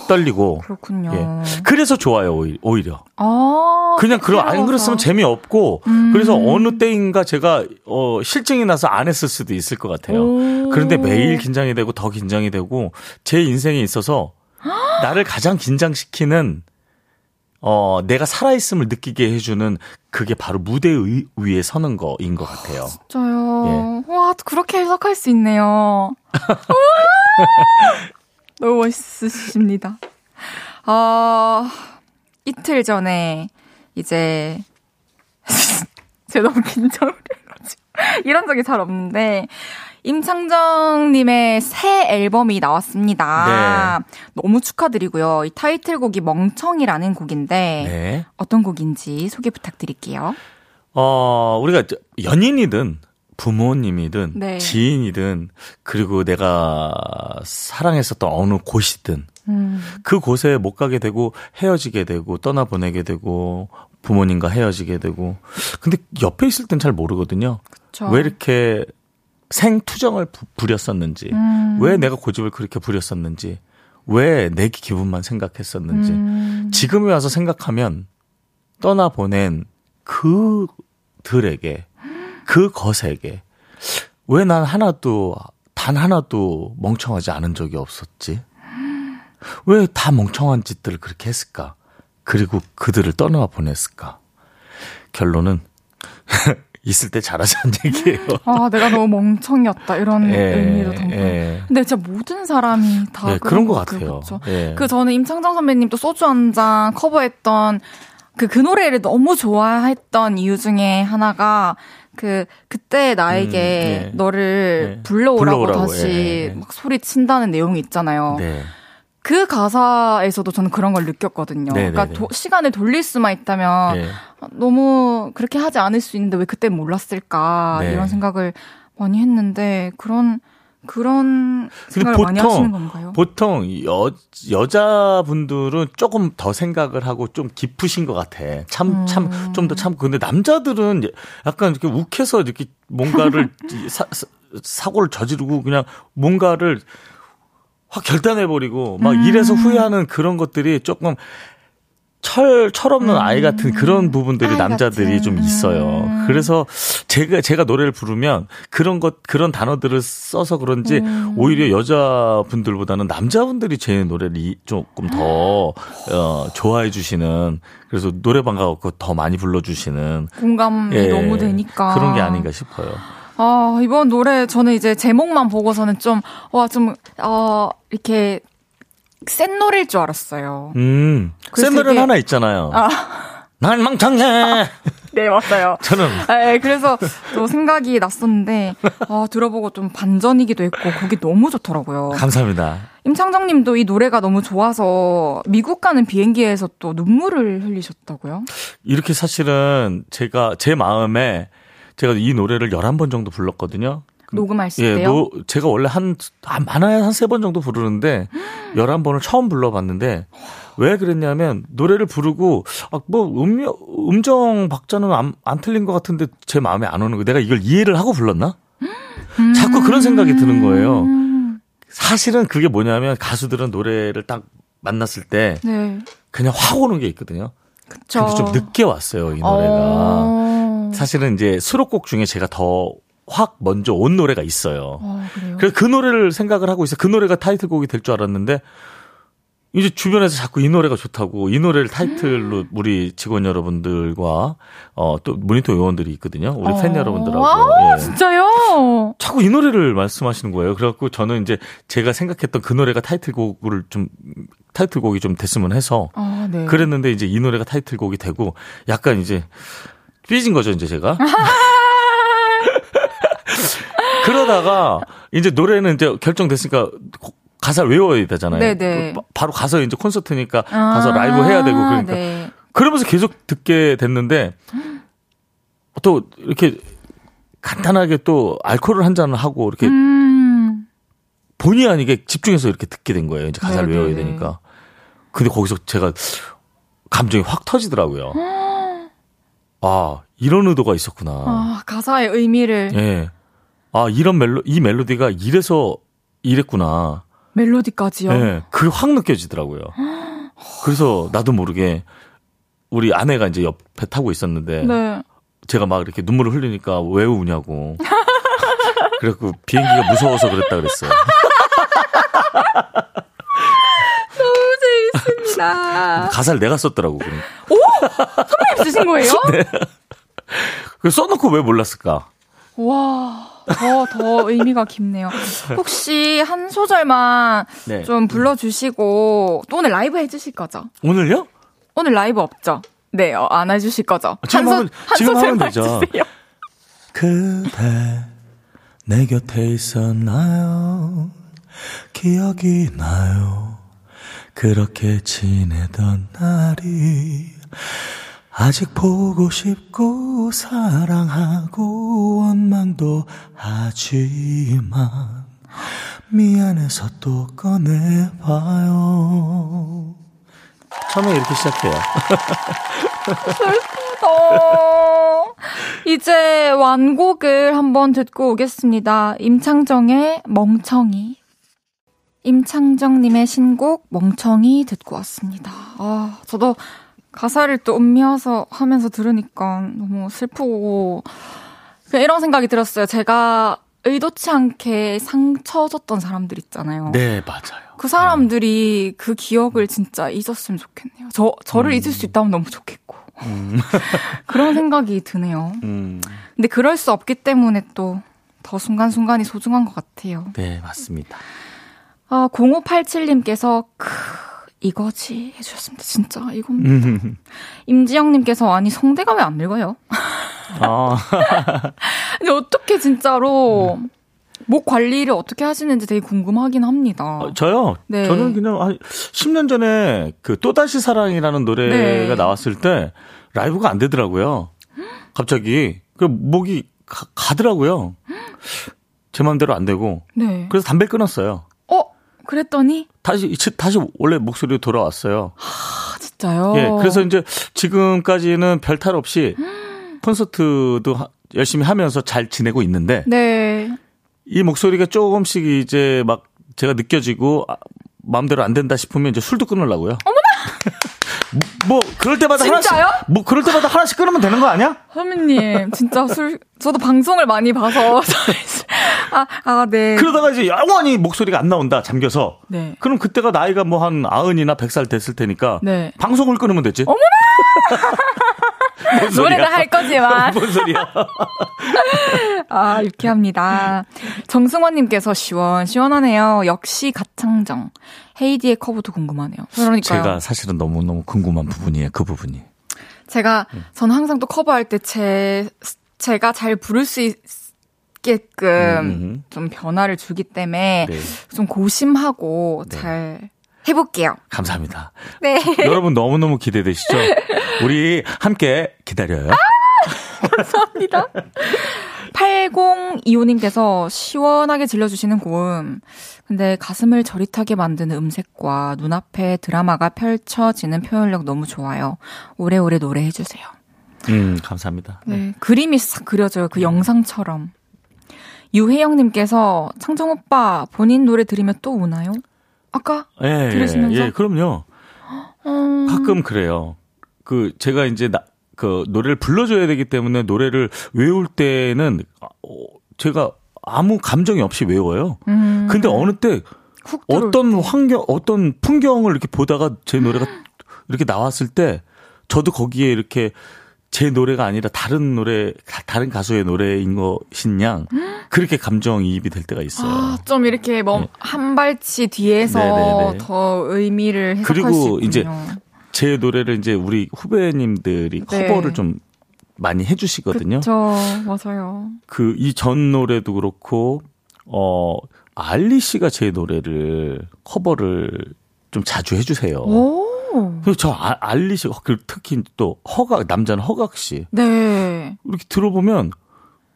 Speaker 3: 떨리고.
Speaker 1: 그렇군요.
Speaker 3: 예. 그래서 좋아요, 오히려. 아, 그냥 그럼 안 그랬으면 재미없고, 음. 그래서 어느 때인가 제가, 어, 실증이 나서 안 했을 수도 있을 것 같아요. 오. 그런데 매일 긴장이 되고, 더 긴장이 되고, 제 인생에 있어서 나를 가장 긴장시키는, 어, 내가 살아있음을 느끼게 해주는 그게 바로 무대 위에 서는 거인 것 같아요.
Speaker 1: 진짜요? 예. 와, 그렇게 해석할 수 있네요. 너무 멋있으십니다. 아, 이틀 전에 이제 제가 너무 긴장을 해가지고 이런 적이 잘 없는데 임창정님의 새 앨범이 나왔습니다. 네. 너무 축하드리고요. 이 타이틀곡이 멍청이라는 곡인데 네. 어떤 곡인지 소개 부탁드릴게요.
Speaker 3: 어, 우리가 연인이든 부모님이든 네. 지인이든 그리고 내가 사랑했었던 어느 곳이든 음. 그 곳에 못 가게 되고 헤어지게 되고 떠나보내게 되고 부모님과 헤어지게 되고 근데 옆에 있을 땐 잘 모르거든요. 그쵸. 왜 이렇게 생투정을 부, 부렸었는지 음. 왜 내가 고집을 그렇게 부렸었는지 왜 내 기분만 생각했었는지 음. 지금에 와서 생각하면 떠나보낸 그들에게 그 것에게 왜 난 하나도 단 하나도 멍청하지 않은 적이 없었지? 왜 다 멍청한 짓들을 그렇게 했을까? 그리고 그들을 떠나 보냈을까? 결론은 있을 때 잘하자는 얘기예요.
Speaker 1: 아, 내가 너무 멍청이었다 이런 예, 의미로 담고. 예. 근데 진짜 모든 사람이 다 예,
Speaker 3: 그런 것 같아요. 그렇죠.
Speaker 1: 예. 그 저는 임창정 선배님 또 소주 한 잔 커버했던 그, 그 노래를 너무 좋아했던 이유 중에 하나가 그 그때 나에게 음, 네. 너를 네. 불러오라고, 불러오라고, 다시 예, 예. 막 소리 친다는 내용이 있잖아요. 네. 그 가사에서도 저는 그런 걸 느꼈거든요. 네, 네 그러니까 네. 도, 시간을 돌릴 수만 있다면 네. 너무 그렇게 하지 않을 수 있는데 왜 그때 몰랐을까 이런 생각을 많이 했는데 그런 그런 생각을 많이 하시는 건가요?
Speaker 3: 보통 여, 여자분들은 조금 더 생각을 하고 좀 깊으신 것 같아. 참, 참, 음. 좀더 참고. 근데 남자들은 약간 이렇게 욱해서 이렇게 뭔가를 사, 사고를 저지르고 그냥 뭔가를 확 결단해버리고 막 음. 이래서 후회하는 그런 것들이 조금 철, 철없는 음. 아이 같은 그런 부분들이 아이 남자들이 같은. 좀 있어요. 음. 그래서 제가, 제가 노래를 부르면 그런 것, 그런 단어들을 써서 그런지 음. 오히려 여자분들보다는 남자분들이 제 노래를 조금 더, 어, 좋아해 주시는 그래서 노래방 가고 더 많이 불러주시는.
Speaker 1: 공감이 예, 너무 되니까.
Speaker 3: 그런 게 아닌가 싶어요.
Speaker 1: 아, 이번 노래 저는 이제 제목만 보고서는 좀, 와, 좀, 어, 이렇게 센 노래일 줄 알았어요.
Speaker 3: 음. 센 노래는 하나 있잖아요. 아. 난 망청해!
Speaker 1: 네, 맞아요.
Speaker 3: 저는.
Speaker 1: 네, 그래서 또 생각이 났었는데, 아, 들어보고 좀 반전이기도 했고, 곡이 너무 좋더라고요.
Speaker 3: 감사합니다.
Speaker 1: 임창정 님도 이 노래가 너무 좋아서 미국 가는 비행기에서 또 눈물을 흘리셨다고요?
Speaker 3: 이렇게 사실은 제가 제 마음에 제가 이 노래를 11번 정도 불렀거든요.
Speaker 1: 녹음하실 예, 때요? 노,
Speaker 3: 제가 원래 한, 한 많아야 한 세 번 정도 부르는데 11번을 처음 불러봤는데 왜 그랬냐면 노래를 부르고 아, 뭐 음, 음정 박자는 안, 안 틀린 것 같은데 제 마음에 안 오는 거 내가 이걸 이해를 하고 불렀나? 자꾸 그런 생각이 드는 거예요. 사실은 그게 뭐냐면 가수들은 노래를 딱 만났을 때 네. 그냥 확 오는 게 있거든요. 그쵸. 근데 좀 늦게 왔어요, 이 노래가. 어... 사실은 이제 수록곡 중에 제가 더 확 먼저 온 노래가 있어요. 아, 그래서 그 노래를 생각을 하고 있어요. 그 노래가 타이틀곡이 될 줄 알았는데 이제 주변에서 자꾸 이 노래가 좋다고 이 노래를 타이틀로 음. 우리 직원 여러분들과 어 또 모니터 요원들이 있거든요. 우리 어. 팬 여러분들하고.
Speaker 1: 아, 예. 진짜요?
Speaker 3: 자꾸 이 노래를 말씀하시는 거예요. 그래갖고 저는 이제 제가 생각했던 그 노래가 타이틀곡을 좀 타이틀곡이 좀 됐으면 해서 아, 네. 그랬는데 이제 이 노래가 타이틀곡이 되고 약간 이제 삐진 거죠, 이제 제가. 그러다가 이제 노래는 이제 결정됐으니까 가사를 외워야 되잖아요. 네네. 바로 가서 이제 콘서트니까 아~ 가서 라이브 해야 되고 그러니까 네. 그러면서 계속 듣게 됐는데 또 이렇게 간단하게 또 알코올을 한 잔을 하고 이렇게 음~ 본의 아니게 집중해서 이렇게 듣게 된 거예요. 이제 가사를 네네. 외워야 되니까. 근데 거기서 제가 감정이 확 터지더라고요. 아, 이런 의도가 있었구나.
Speaker 1: 아, 가사의 의미를.
Speaker 3: 예. 네. 아, 이런 멜로, 이 멜로디가 이래서 이랬구나.
Speaker 1: 멜로디까지요?
Speaker 3: 네. 그게 확 느껴지더라고요. 그래서 나도 모르게 우리 아내가 이제 옆에 타고 있었는데. 네. 제가 막 이렇게 눈물을 흘리니까 왜 우냐고. 그래갖고 비행기가 무서워서 그랬다 그랬어요.
Speaker 1: 너무 재밌습니다.
Speaker 3: 가사를 내가 썼더라고. 그럼.
Speaker 1: 오! 선배님 쓰신 거예요? 네.
Speaker 3: 써놓고 왜 몰랐을까?
Speaker 1: 와. 더, 더 의미가 깊네요. 혹시 한 소절만 네. 좀 불러주시고, 또 오늘 라이브 해주실 거죠?
Speaker 3: 오늘요?
Speaker 1: 오늘 라이브 없죠? 네, 어, 안 해주실 거죠?
Speaker 3: 아, 한, 하면, 한 되죠. 해주세요. 그대, 내 곁에 있었나요? 기억이 나요. 그렇게 지내던 날이 아직 보고 싶고 사랑하고 원망도 하지만 미안해서 또 꺼내봐요. 처음에 이렇게 시작해요.
Speaker 1: 슬프다. 이제 완곡을 한번 듣고 오겠습니다. 임창정의 멍청이. 임창정님의 신곡 멍청이 듣고 왔습니다. 아, 저도 가사를 또 음미해서 하면서 들으니까 너무 슬프고 이런 생각이 들었어요. 제가 의도치 않게 상처 줬던 사람들 있잖아요.
Speaker 3: 네, 맞아요.
Speaker 1: 그 사람들이 네. 그 기억을 진짜 잊었으면 좋겠네요. 저, 저를 음. 잊을 수 있다면 너무 좋겠고. 음. 그런 생각이 드네요. 음. 근데 그럴 수 없기 때문에 또 더 순간순간이 소중한 것 같아요.
Speaker 3: 네, 맞습니다.
Speaker 1: 아, 0587님께서 크, 이거지 해주셨습니다. 진짜 이겁니다. 임지영님께서 아니 성대가 왜 안 늙어요? 아. 근데 어떻게 진짜로 목 관리를 어떻게 하시는지 되게 궁금하긴 합니다.
Speaker 3: 어, 저요? 네. 저는 그냥 한 10년 전에 그 또다시 사랑이라는 노래가 네. 나왔을 때 라이브가 안 되더라고요. 갑자기 그 목이 가, 가더라고요. 제 마음대로 안 되고.
Speaker 1: 네.
Speaker 3: 그래서 담배 끊었어요.
Speaker 1: 어? 그랬더니?
Speaker 3: 다시, 다시 원래 목소리로 돌아왔어요.
Speaker 1: 아, 진짜요?
Speaker 3: 예, 그래서 이제 지금까지는 별탈 없이 콘서트도 하, 열심히 하면서 잘 지내고 있는데.
Speaker 1: 네.
Speaker 3: 이 목소리가 조금씩 이제 막 제가 느껴지고 아, 마음대로 안 된다 싶으면 이제 술도 끊으려고요.
Speaker 1: 어머나!
Speaker 3: 뭐 그럴 때마다
Speaker 1: 진짜요?
Speaker 3: 하나씩 뭐 그럴 때마다 하나씩 끊으면 되는 거 아니야?
Speaker 1: 선배님, 진짜 술, 저도 방송을 많이 봐서. 아, 아, 네.
Speaker 3: 그러다가 이제 영원히 목소리가 안 나온다, 잠겨서.
Speaker 1: 네.
Speaker 3: 그럼 그때가 나이가 뭐 한 아흔이나 백 살 됐을 테니까.
Speaker 1: 네.
Speaker 3: 방송을 끊으면 되지.
Speaker 1: 어머나! 노래를 할 거지만.
Speaker 3: 뭔 소리야.
Speaker 1: 아, 유쾌합니다. 정승원님께서 시원 시원하네요. 역시 가창정. 헤이디의 커브도 궁금하네요. 그러니까요.
Speaker 3: 제가 사실은 너무너무 궁금한 부분이에요, 그 부분이.
Speaker 1: 제가, 저는 항상 또 커버할 때 제, 제가 잘 부를 수 있 게끔
Speaker 3: 음.
Speaker 1: 좀 변화를 주기 때문에
Speaker 3: 네.
Speaker 1: 좀 고심하고
Speaker 3: 네.
Speaker 1: 잘 해볼게요.
Speaker 3: 감사합니다.
Speaker 1: 네.
Speaker 3: 여러분 너무너무 기대되시죠? 우리 함께 기다려요.
Speaker 1: 감사합니다. 8025님께서 시원하게 질러주시는 고음. 근데 가슴을 저릿하게 만드는 음색과 눈앞에 드라마가 펼쳐지는 표현력 너무 좋아요. 오래오래 노래해주세요.
Speaker 3: 음, 감사합니다.
Speaker 1: 네. 그림이 싹 그려져요. 그 영상처럼. 유혜영님께서 창정 오빠 본인 노래 들으면 또 우나요? 아까
Speaker 3: 예,
Speaker 1: 들으시면서?
Speaker 3: 예, 예, 그럼요.
Speaker 1: 음,
Speaker 3: 가끔 그래요. 그 제가 이제 나, 그 노래를 불러줘야 되기 때문에 노래를 외울 때는 어, 제가 아무 감정이 없이 외워요.
Speaker 1: 음,
Speaker 3: 근데 어느 때 어떤 환경, 어떤 풍경을 이렇게 보다가 제 노래가 이렇게 나왔을 때 저도 거기에 이렇게 제 노래가 아니라 다른 노래, 가- 다른 가수의 노래인 것인 양 그렇게 감정이입이 될 때가 있어요.
Speaker 1: 아, 좀 이렇게 뭐
Speaker 3: 네.
Speaker 1: 한 발치 뒤에서
Speaker 3: 네네네.
Speaker 1: 더 의미를 해석할
Speaker 3: 그리고
Speaker 1: 수 있군요.
Speaker 3: 이제 제 노래를 이제 우리 후배님들이
Speaker 1: 네.
Speaker 3: 커버를 좀 많이 해주시거든요.
Speaker 1: 그쵸, 맞아요.
Speaker 3: 그 이 전 노래도 그렇고 어 알리 씨가 제 노래를 커버를 좀 자주 해주세요.
Speaker 1: 오,
Speaker 3: 그리고 저 아- 알리 씨, 그 특히 또 허각 남자는 허각 씨
Speaker 1: 네.
Speaker 3: 이렇게 들어보면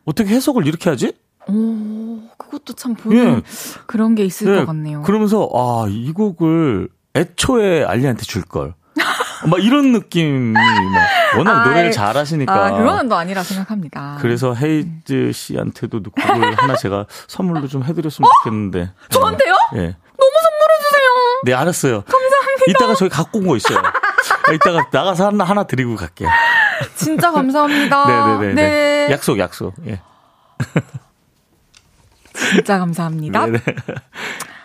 Speaker 3: 어떻게 해석을 이렇게 하지?
Speaker 1: 오, 그것도 참 보는
Speaker 3: 예.
Speaker 1: 그런 게 있을
Speaker 3: 예,
Speaker 1: 것 같네요.
Speaker 3: 그러면서 아 이 곡을 애초에 알리한테 줄 걸. 막 이런 느낌이 막 워낙
Speaker 1: 아,
Speaker 3: 노래를
Speaker 1: 예.
Speaker 3: 잘하시니까.
Speaker 1: 아, 그거는 또 아니라 생각합니다.
Speaker 3: 그래서 헤이즈 씨한테도 곡을 하나 제가 선물로 좀 해드렸으면 좋겠는데.
Speaker 1: 어? 저한테요?
Speaker 3: 예.
Speaker 1: 너무 선물해주세요.
Speaker 3: 네, 알았어요.
Speaker 1: 감사합니다.
Speaker 3: 이따가 저희 갖고 온 거 있어요. 아, 이따가 나가서 하나, 하나 드리고 갈게요.
Speaker 1: 진짜 감사합니다.
Speaker 3: 네네네.
Speaker 1: 네.
Speaker 3: 약속, 약속. 예.
Speaker 1: 진짜 감사합니다.
Speaker 3: 네네.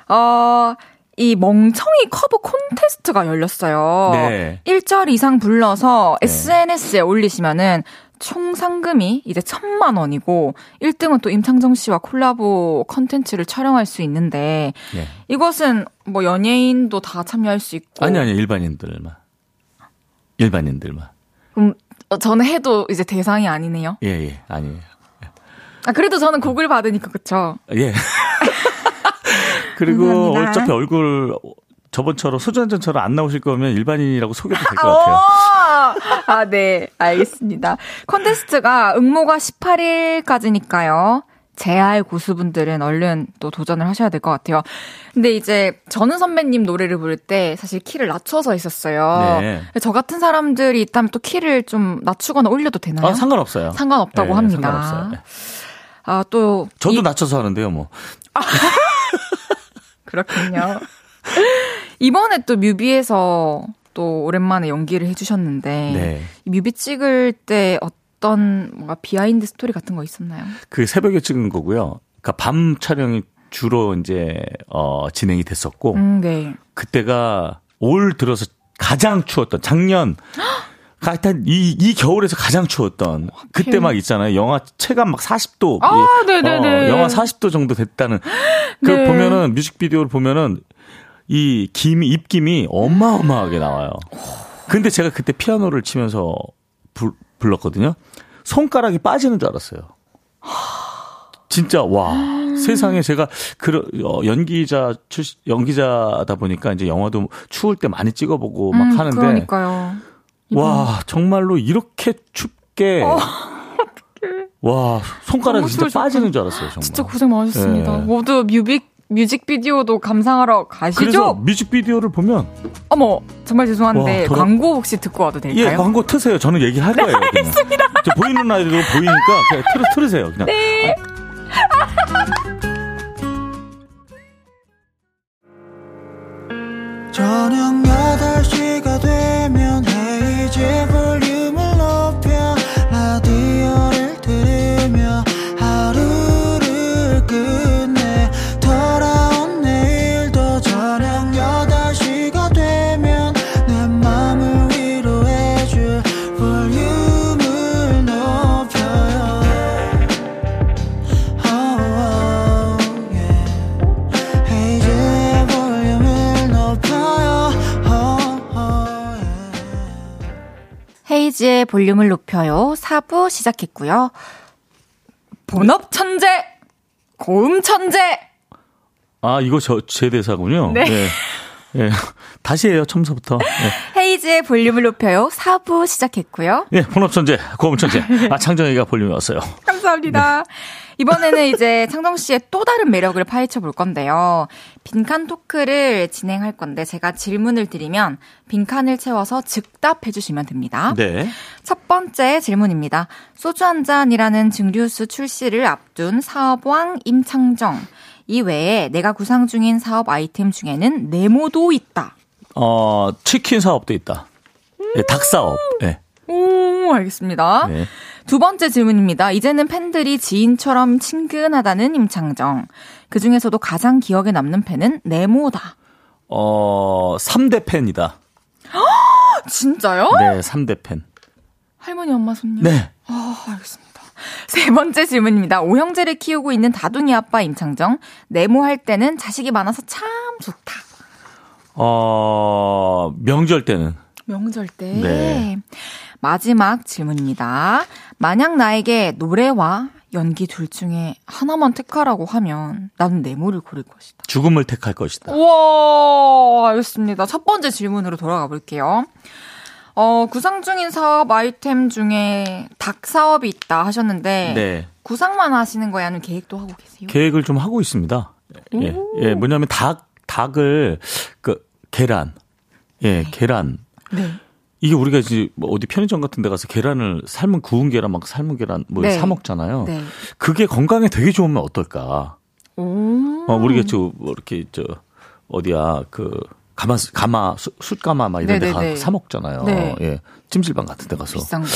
Speaker 1: 어, 이 멍청이 커버 콘테스트가 열렸어요.
Speaker 3: 네.
Speaker 1: 1절 이상 불러서
Speaker 3: 네.
Speaker 1: SNS에 올리시면은 총 상금이 이제 천만 원이고 1등은 또 임창정 씨와 콜라보 컨텐츠를 촬영할 수 있는데
Speaker 3: 예.
Speaker 1: 이것은 뭐 연예인도 다 참여할 수 있고
Speaker 3: 아니, 아니, 일반인들만. 일반인들만.
Speaker 1: 그럼 어, 저는 해도 이제 대상이 아니네요.
Speaker 3: 예, 예. 아니에요.
Speaker 1: 아 그래도 저는 곡을 받으니까 그쵸?
Speaker 3: 예. 그리고
Speaker 1: 감사합니다.
Speaker 3: 어차피 얼굴 저번처럼 소주 한 잔처럼 안 나오실 거면 일반인이라고 소개도 될것
Speaker 1: 오!
Speaker 3: 같아요.
Speaker 1: 아, 네. 알겠습니다. 콘테스트가 응모가 18일까지니까요. 제알 고수분들은 얼른 또 도전을 하셔야 될 것 같아요. 근데 이제 전은 선배님 노래를 부를 때 사실 키를 낮춰서 했었어요.
Speaker 3: 네.
Speaker 1: 저 같은 사람들이 있다면 또 키를 좀 낮추거나 올려도 되나요?
Speaker 3: 아, 상관없어요.
Speaker 1: 상관없다고
Speaker 3: 네,
Speaker 1: 합니다.
Speaker 3: 상관없어요. 네.
Speaker 1: 아, 또.
Speaker 3: 저도
Speaker 1: 이-
Speaker 3: 낮춰서 하는데요, 뭐.
Speaker 1: 그렇군요. 이번에 또 뮤비에서 또 오랜만에 연기를 해주셨는데
Speaker 3: 네.
Speaker 1: 이 뮤비 찍을 때 어떤 뭔가 behind story 같은 거 있었나요?
Speaker 3: 그 새벽에 찍은 거고요. 그러니까 밤 촬영이 주로 이제 어 진행이 됐었고
Speaker 1: 음, 네.
Speaker 3: 그때가 올 들어서 가장 추웠던 작년 하여튼 이, 이 겨울에서 가장 추웠던 그때 막 있잖아요. 영하 체감 막 40도.
Speaker 1: 아,
Speaker 3: 이-
Speaker 1: 네네네.
Speaker 3: 어, 영하 40도 정도 됐다는. 그
Speaker 1: 네.
Speaker 3: 보면은 뮤직비디오를 보면은 이 김이 입김이 어마어마하게 나와요. 근데 제가 그때 피아노를 치면서 불, 불렀거든요. 손가락이 빠지는 줄 알았어요. 진짜 와 세상에 제가 그 어, 연기자 출 연기자다 보니까 이제 영화도 추울 때 많이 찍어보고 막
Speaker 1: 음,
Speaker 3: 하는데
Speaker 1: 그러니까요.
Speaker 3: 와 정말로 이렇게 춥게
Speaker 1: 어,
Speaker 3: 와, 손가락이 진짜 빠지는 줄 알았어요, 정말.
Speaker 1: 진짜 고생 많으셨습니다.
Speaker 3: 네.
Speaker 1: 모두 뮤직, 뮤직비디오도 감상하러 가시죠?
Speaker 3: 그래서 뮤직비디오를 보면
Speaker 1: 어머, 정말 죄송한데
Speaker 3: 와, 돌아-
Speaker 1: 광고 혹시 듣고 와도 될까요?
Speaker 3: 예, 광고 트세요. 저는 얘기할 거예요. 네, 알겠습니다. 저 보이는 라디오 보이니까 그냥 틀, 틀으세요. 그냥.
Speaker 1: 네.
Speaker 4: 저녁 볼륨을 높여요.
Speaker 1: 4부 시작했고요. 본업 천재! 고음 천재!
Speaker 3: 아, 이거 저, 제 대사군요.
Speaker 1: 네.
Speaker 3: 예. 예. 다시 해요, 처음부터. 예.
Speaker 1: 헤이지의 볼륨을 높여요. 4부 시작했고요.
Speaker 3: 예, 본업천재, 고음천재. 아, 창정이가 볼륨이 왔어요.
Speaker 1: 감사합니다. 이번에는 이제 창정 씨의 또 다른 매력을 파헤쳐 볼 건데요. 빈칸 토크를 진행할 건데 제가 질문을 드리면 빈칸을 채워서 즉답해 주시면 됩니다.
Speaker 3: 네.
Speaker 1: 첫 번째 질문입니다. 소주 한 잔이라는 증류수 출시를 앞둔 사업왕 임창정. 이 외에 내가 구상 중인 사업 아이템 중에는 네모도 있다.
Speaker 3: 어, 치킨 사업도 있다. 예, 닭 사업. 예.
Speaker 1: 오, 알겠습니다.
Speaker 3: 네.
Speaker 1: 두 번째 질문입니다. 이제는 팬들이 지인처럼 친근하다는 임창정. 그 중에서도 가장 기억에 남는 팬은 네모다.
Speaker 3: 어, 3대 팬이다.
Speaker 1: 진짜요?
Speaker 3: 네, 3대 팬.
Speaker 1: 할머니, 엄마, 손님.
Speaker 3: 네.
Speaker 1: 아, 알겠습니다. 세 번째 질문입니다. 오형제를 키우고 있는 다둥이 아빠 임창정. 네모할 때는 자식이 많아서 참 좋다.
Speaker 3: 어, 명절 때는.
Speaker 1: 명절 때.
Speaker 3: 네.
Speaker 1: 마지막 질문입니다. 만약 나에게 노래와 연기 둘 중에 하나만 택하라고 하면 나는 네모를 고를 것이다.
Speaker 3: 죽음을 택할 것이다.
Speaker 1: 우와, 알겠습니다. 첫 번째 질문으로 돌아가 볼게요. 어, 구상 중인 사업 아이템 중에 닭 사업이 있다 하셨는데
Speaker 3: 네.
Speaker 1: 구상만 하시는 거예요? 아니면 계획도 하고 계세요?
Speaker 3: 계획을 좀 하고 있습니다. 예, 예, 뭐냐면 닭, 닭을, 그, 계란. 예, 계란.
Speaker 1: 네.
Speaker 3: 이게 우리가 이제 뭐 어디 편의점 같은 데 가서 계란을 삶은 구운 계란 막 삶은 계란 뭐
Speaker 1: 네.
Speaker 3: 사 먹잖아요.
Speaker 1: 네.
Speaker 3: 그게 건강에 되게 좋으면 어떨까?
Speaker 1: 오.
Speaker 3: 어, 우리가 저, 뭐 이렇게 저, 어디야, 그, 가마, 가마, 수- 숯가마 막 이런 데
Speaker 1: 네네네.
Speaker 3: 가, 사 먹잖아요.
Speaker 1: 네.
Speaker 3: 예. 찜질방 같은 데 가서.
Speaker 1: 비싼 거.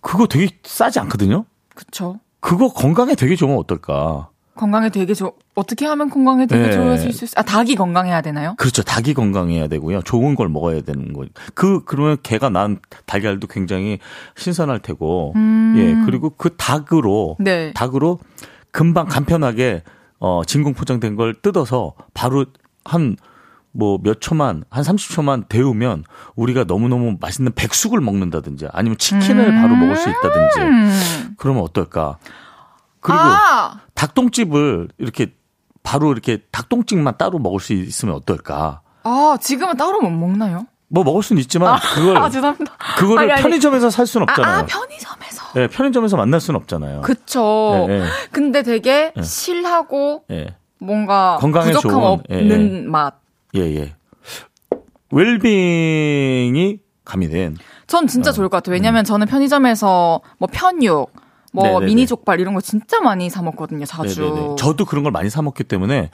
Speaker 3: 그거 되게 싸지 않거든요?
Speaker 1: 그쵸.
Speaker 3: 그거 건강에 되게 좋으면 어떨까?
Speaker 1: 건강에 되게 좋, 어떻게 하면 건강에 되게
Speaker 3: 네.
Speaker 1: 좋아질 수 있어요? 아, 닭이 건강해야 되나요?
Speaker 3: 그렇죠. 닭이 건강해야 되고요. 좋은 걸 먹어야 되는 거. 그, 그러면 개가 낳은 달걀도 굉장히 신선할 테고.
Speaker 1: 음.
Speaker 3: 예. 그리고 그 닭으로.
Speaker 1: 네.
Speaker 3: 닭으로 금방 간편하게, 어, 진공 포장된 걸 뜯어서 바로 한, 뭐몇 초만, 한 30초만 데우면 우리가 너무너무 맛있는 백숙을 먹는다든지 아니면 치킨을 바로 먹을 수 있다든지.
Speaker 1: 음.
Speaker 3: 그러면 어떨까? 그리고
Speaker 1: 아!
Speaker 3: 닭똥집을 이렇게 바로 이렇게 닭똥집만 따로 먹을 수 있으면 어떨까?
Speaker 1: 아, 지금은 따로 못 먹나요?
Speaker 3: 뭐 먹을 수는 있지만 그걸
Speaker 1: 아, 죄송합니다.
Speaker 3: 그거를
Speaker 1: 아니, 아니.
Speaker 3: 편의점에서 살 수는
Speaker 1: 아,
Speaker 3: 없잖아요.
Speaker 1: 아, 편의점에서.
Speaker 3: 예, 편의점에서 만날 수는 없잖아요.
Speaker 1: 그쵸.
Speaker 3: 예, 예.
Speaker 1: 근데 되게 실하고
Speaker 3: 예.
Speaker 1: 뭔가
Speaker 3: 건강에
Speaker 1: 부족함
Speaker 3: 좋은,
Speaker 1: 없는
Speaker 3: 예,
Speaker 1: 맛.
Speaker 3: 예, 예. 웰빙이 가미된
Speaker 1: 전 진짜 좋을 것 같아요. 왜냐면 저는 편의점에서 뭐 편육, 뭐
Speaker 3: 음. 네네네.
Speaker 1: 미니 족발 이런 거 진짜 많이 사 먹거든요. 자주.
Speaker 3: 네네네. 저도 그런 걸 많이 사 먹기 때문에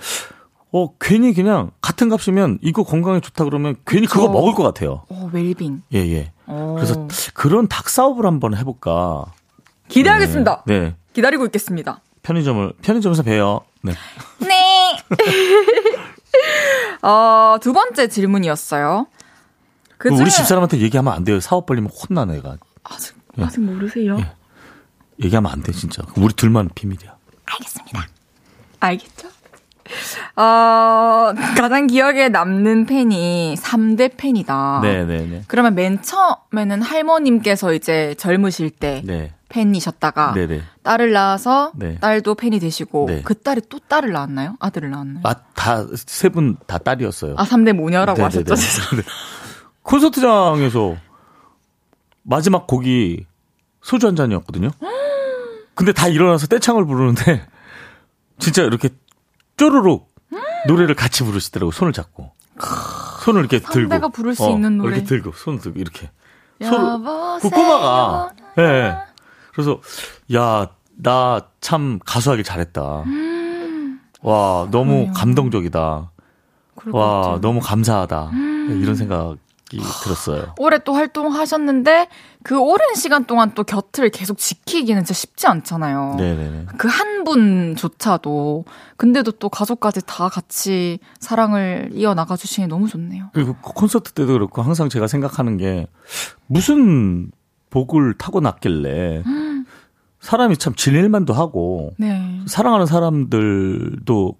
Speaker 3: 어 괜히 그냥 같은 값이면 이거 건강에 좋다 그러면 괜히 그거
Speaker 1: 그쵸.
Speaker 3: 먹을 것 같아요.
Speaker 1: 오, 웰빙.
Speaker 3: 예, 예.
Speaker 1: 오.
Speaker 3: 그래서 그런 닭 사업을 한번 해볼까.
Speaker 1: 기대하겠습니다.
Speaker 3: 네.
Speaker 1: 기다리고 있겠습니다.
Speaker 3: 편의점을 편의점에서 봬요. 네.
Speaker 1: 네. 어, 두 번째 질문이었어요. 그
Speaker 3: 우리 집사람한테 얘기하면 안 돼요. 사업 벌리면 혼나 내가.
Speaker 1: 아직 아직 모르세요?
Speaker 3: 예. 얘기하면 안 돼, 진짜. 우리 둘만 비밀이야.
Speaker 1: 알겠습니다. 알겠죠? 어, 가장 기억에 남는 팬이 3대 팬이다.
Speaker 3: 네, 네, 네.
Speaker 1: 그러면 맨 처음에는 할머님께서 이제 젊으실 때
Speaker 3: 네.
Speaker 1: 팬이셨다가
Speaker 3: 네, 네.
Speaker 1: 딸을 낳아서
Speaker 3: 네.
Speaker 1: 딸도 팬이 되시고
Speaker 3: 네.
Speaker 1: 그 딸이 또 딸을 낳았나요? 아들을 낳았나요?
Speaker 3: 아, 다, 세 분 다 딸이었어요.
Speaker 1: 아, 3대 모녀라고
Speaker 3: 네, 네,
Speaker 1: 하셨죠?
Speaker 3: 네. 네. 콘서트장에서 마지막 곡이 소주 한 잔이었거든요. 근데 다 일어나서 떼창을 부르는데 진짜 이렇게 쪼르륵 노래를 같이 부르시더라고 손을 잡고 손을 이렇게 들고
Speaker 1: 선배가 부를 수 있는 노래.
Speaker 3: 이렇게 들고 손을 들고 이렇게
Speaker 1: 여보세요.
Speaker 3: 그 꼬마가 예 네. 그래서 야 나 참 가수하기 잘했다 와 너무
Speaker 1: 음. 그럼요.
Speaker 3: 감동적이다
Speaker 1: 그럴
Speaker 3: 것와
Speaker 1: 같아요. 음.
Speaker 3: 너무 감사하다 이런 생각이 들었어요
Speaker 1: 오래 또 활동하셨는데 그 오랜 시간 동안 또 곁을 계속 지키기는 진짜 쉽지 않잖아요.
Speaker 3: 네네네
Speaker 1: 그한 분조차도 근데도 또 가족까지 다 같이 사랑을 이어 나가 주시니 너무 좋네요.
Speaker 3: 그리고 콘서트 때도 그렇고 항상 제가 생각하는 게 무슨 복을 타고 났길래 사람이 참 질일만도 하고
Speaker 1: 네.
Speaker 3: 사랑하는 사람들도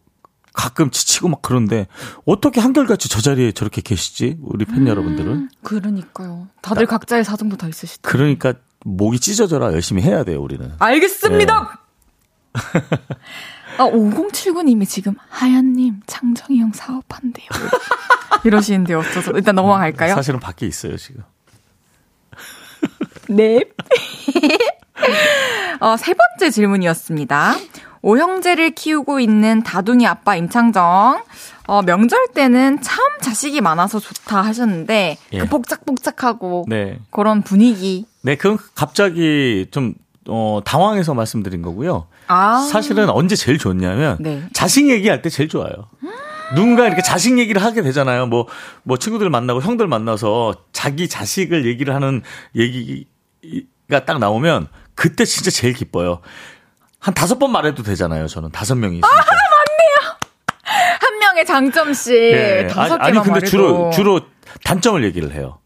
Speaker 3: 가끔 지치고 막 그런데 어떻게 한결같이 저 자리에 저렇게 계시지 우리 팬 여러분들은
Speaker 1: 그러니까요. 다들 각자의 사정도 다 있으시다.
Speaker 3: 그러니까 목이 찢어져라 열심히 해야 돼요 우리는
Speaker 1: 알겠습니다. 아, 5079님이 지금 하얀님 창정이 형 사업한대요. 이러시는데 어쩌죠? 일단 넘어갈까요?
Speaker 3: 사실은 밖에 있어요 지금
Speaker 1: 네. 어, 세 번째 질문이었습니다. 오형제를 키우고 있는 다둥이 아빠 임창정. 어, 명절 때는 참 자식이 많아서 좋다 하셨는데
Speaker 3: 예.
Speaker 1: 그 복작복작하고
Speaker 3: 네
Speaker 1: 그런 분위기.
Speaker 3: 네, 그건 갑자기 좀, 어, 당황해서 말씀드린 거고요.
Speaker 1: 아.
Speaker 3: 사실은 언제 제일 좋냐면,
Speaker 1: 네.
Speaker 3: 자식 얘기할 때 제일 좋아요. 누군가 이렇게 자식 얘기를 하게 되잖아요. 뭐, 뭐 친구들 만나고 형들 만나서 자기 자식을 얘기를 하는 얘기가 딱 나오면, 그때 진짜 제일 기뻐요. 한 다섯 번 말해도 되잖아요. 저는 다섯 명이 있으니까.
Speaker 1: 한 명의 장점씩
Speaker 3: 네.
Speaker 1: 다섯
Speaker 3: 아니,
Speaker 1: 개만
Speaker 3: 아니, 근데
Speaker 1: 말해도
Speaker 3: 주로, 주로 단점을 얘기를 해요.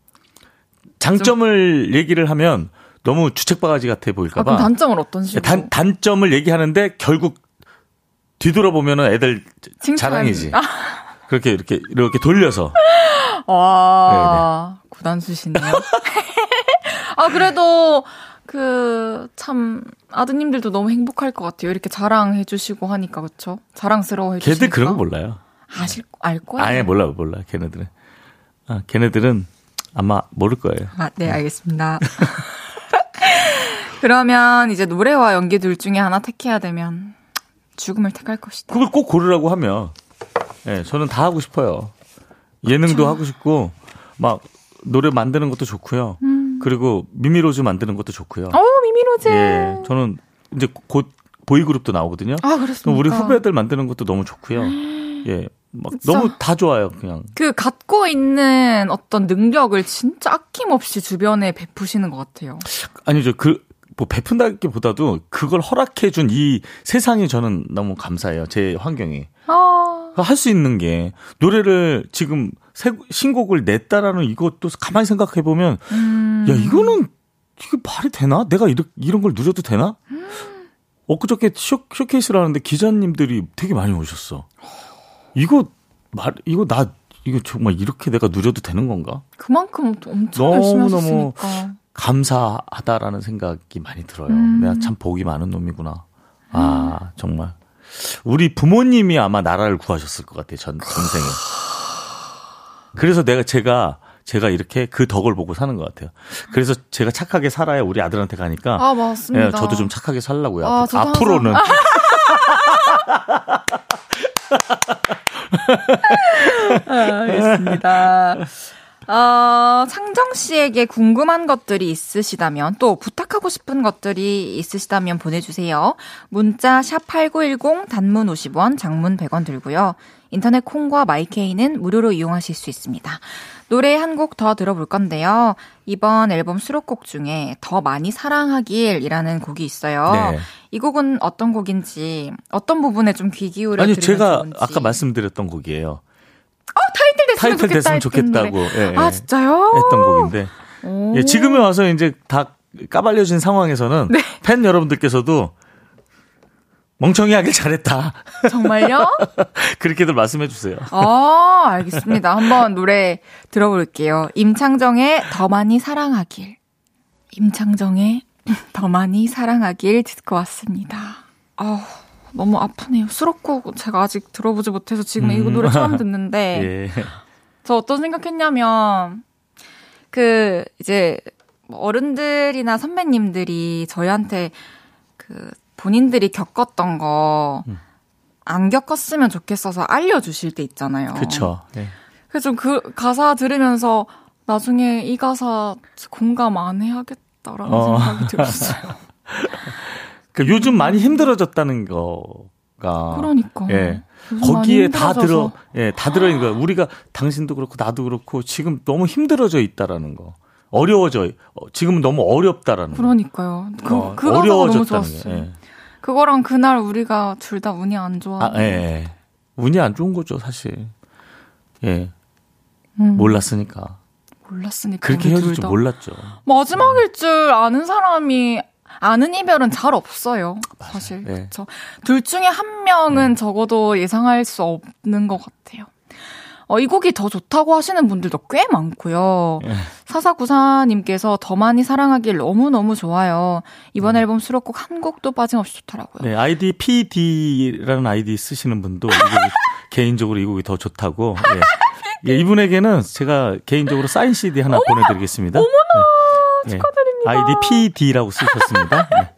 Speaker 3: 장점을 얘기를 하면 너무 주책바가지 같아
Speaker 1: 아,
Speaker 3: 보일까봐.
Speaker 1: 그럼 단점을 어떤 식으로?
Speaker 3: 단, 단점을 얘기하는데 결국 뒤돌아보면은 애들
Speaker 1: 칭찬.
Speaker 3: 자랑이지.
Speaker 1: 아.
Speaker 3: 그렇게 이렇게 이렇게 돌려서
Speaker 1: 와, 구단수시네요. 아, 그래도, 그, 참, 아드님들도 너무 행복할 것 같아요. 이렇게 자랑해 주시고 하니까, 그쵸? 자랑스러워 해 주시니까.
Speaker 3: 걔들 그런 거 몰라요.
Speaker 1: 아실, 알 거예요.
Speaker 3: 아예 몰라 몰라 걔네들은. 아, 걔네들은 아마 모를 거예요.
Speaker 1: 아, 네, 알겠습니다. 그러면 이제 노래와 연기 둘 중에 하나 택해야 되면 죽음을 택할 것이다.
Speaker 3: 그걸 꼭 고르라고 하면 예, 저는 다 하고 싶어요. 예능도 하고 싶고 막 노래 만드는 것도 좋고요. 그리고 미미로즈 만드는 것도 좋고요.
Speaker 1: 어, 미미로즈.
Speaker 3: 예, 저는 이제 곧 보이그룹도 나오거든요.
Speaker 1: 아, 그렇습니까?
Speaker 3: 우리 후배들 만드는 것도 너무 좋고요. 예. 막. 너무 다 좋아요, 그냥.
Speaker 1: 그 갖고 있는 어떤 능력을 진짜 아낌없이 주변에 베푸시는 것 같아요.
Speaker 3: 아니죠. 그, 뭐, 베푼다기보다도 그걸 허락해준 이 세상이 저는 너무 감사해요. 제 환경이.
Speaker 1: 아,
Speaker 3: 할수 있는 게, 노래를 지금 새, 신곡을 냈다라는 이것도 가만히 생각해 보면,
Speaker 1: 음.
Speaker 3: 야, 이거는, 이게 말이 되나? 내가 이런, 이런 걸 누려도 되나? 엊그저께 쇼, 쇼케이스를 하는데 기자님들이 되게 많이 오셨어. 이거, 말, 이거 나, 이거 정말 이렇게 내가 누려도 되는 건가?
Speaker 1: 그만큼 엄청
Speaker 3: 너무,
Speaker 1: 열심히
Speaker 3: 너무. 감사하다라는 생각이 많이 들어요.
Speaker 1: 음.
Speaker 3: 내가 참 복이 많은 놈이구나. 아, 정말. 우리 부모님이 아마 나라를 구하셨을 것 같아요. 전 전생에. 그래서 내가 제가 제가 이렇게 그 덕을 보고 사는 것 같아요. 그래서 제가 착하게 살아야 우리 아들한테 가니까
Speaker 1: 아, 맞습니다.
Speaker 3: 예, 저도 좀 착하게 살라고요.
Speaker 1: 아,
Speaker 3: 앞-
Speaker 1: 저도
Speaker 3: 앞으로는
Speaker 1: 알겠습니다. 어, 상정 씨에게 궁금한 것들이 있으시다면 또 부탁하고 싶은 것들이 있으시다면 보내주세요. 문자 샵 #8910 단문 50원, 장문 100원 들고요. 인터넷 콩과 마이케이는 무료로 이용하실 수 있습니다. 노래 한 곡 더 들어볼 건데요. 이번 앨범 수록곡 중에 더 많이 사랑하길이라는 곡이 있어요.
Speaker 3: 네.
Speaker 1: 이 곡은 어떤 곡인지 어떤 부분에 좀 귀 기울여
Speaker 3: 아니 제가
Speaker 1: 좋은지.
Speaker 3: 아까 말씀드렸던 곡이에요.
Speaker 1: 타이틀 됐으면
Speaker 3: 타이틀
Speaker 1: 좋겠다
Speaker 3: 됐으면
Speaker 1: 노래.
Speaker 3: 좋겠다고 예,
Speaker 1: 아
Speaker 3: 예,
Speaker 1: 진짜요?
Speaker 3: 했던 곡인데
Speaker 1: 오.
Speaker 3: 예, 지금에 와서 이제 다 까발려진 상황에서는
Speaker 1: 네.
Speaker 3: 팬 여러분들께서도 멍청이 하길 잘했다.
Speaker 1: 정말요?
Speaker 3: 그렇게들 말씀해 주세요.
Speaker 1: 아 알겠습니다. 한번 노래 들어볼게요. 임창정의 더 많이 사랑하길. 임창정의 더 많이 사랑하길 듣고 왔습니다. 아 너무 아프네요. 수록곡 제가 아직 들어보지 못해서 지금 이거 노래 처음 듣는데
Speaker 3: 예.
Speaker 1: 저 어떤 생각했냐면 그 이제 뭐 어른들이나 선배님들이 저희한테 그그 본인들이 겪었던 거안
Speaker 3: 음.
Speaker 1: 겪었으면 좋겠어서 알려주실 때 있잖아요.
Speaker 3: 그쵸. 예.
Speaker 1: 그래서 좀 그 가사 들으면서 나중에 이 가사 공감 안 해야겠다라는
Speaker 3: 어.
Speaker 1: 생각이 들었어요.
Speaker 3: 그 요즘 많이 힘들어졌다는 거가.
Speaker 1: 그러니까.
Speaker 3: 예. 거기에 다.
Speaker 1: 들어,
Speaker 3: 예, 다 들어있는 거야. 우리가 당신도 그렇고 나도 그렇고 지금 너무 힘들어져 있다라는 거. 어려워져, 어, 지금은 너무 어렵다라는 거.
Speaker 1: 그러니까 그,
Speaker 3: 어,
Speaker 1: 그
Speaker 3: 어려워졌다는. 게. 예.
Speaker 1: 그거랑 그날 우리가 둘 다 운이 안 좋아.
Speaker 3: 아, 예, 예. 운이 안 좋은 거죠, 사실. 예.
Speaker 1: 음,
Speaker 3: 몰랐으니까.
Speaker 1: 몰랐으니까
Speaker 3: 그렇게 헤어질 둘줄
Speaker 1: 다.
Speaker 3: 몰랐죠.
Speaker 1: 마지막일 줄 아는 사람이 아는 이별은 잘 없어요. 사실
Speaker 3: 네.
Speaker 1: 그렇죠. 둘 중에 한 명은 적어도 예상할 수 없는 것 같아요. 어, 이 곡이 더 좋다고 하시는 분들도 꽤 많고요.
Speaker 3: 예.
Speaker 1: 사사구사님께서 더 많이 사랑하길 너무너무 좋아요. 이번 앨범 수록곡 한 곡도 빠짐없이 좋더라고요.
Speaker 3: 네, 아이디 PD라는 아이디 쓰시는 분도 이 곡이 개인적으로 이 곡이 더 좋다고. 예. 예, 이분에게는 제가 개인적으로 사인 CD 하나 보내드리겠습니다. 어머나 축하드립니다. 아이디 PD라고 쓰셨습니다. 네.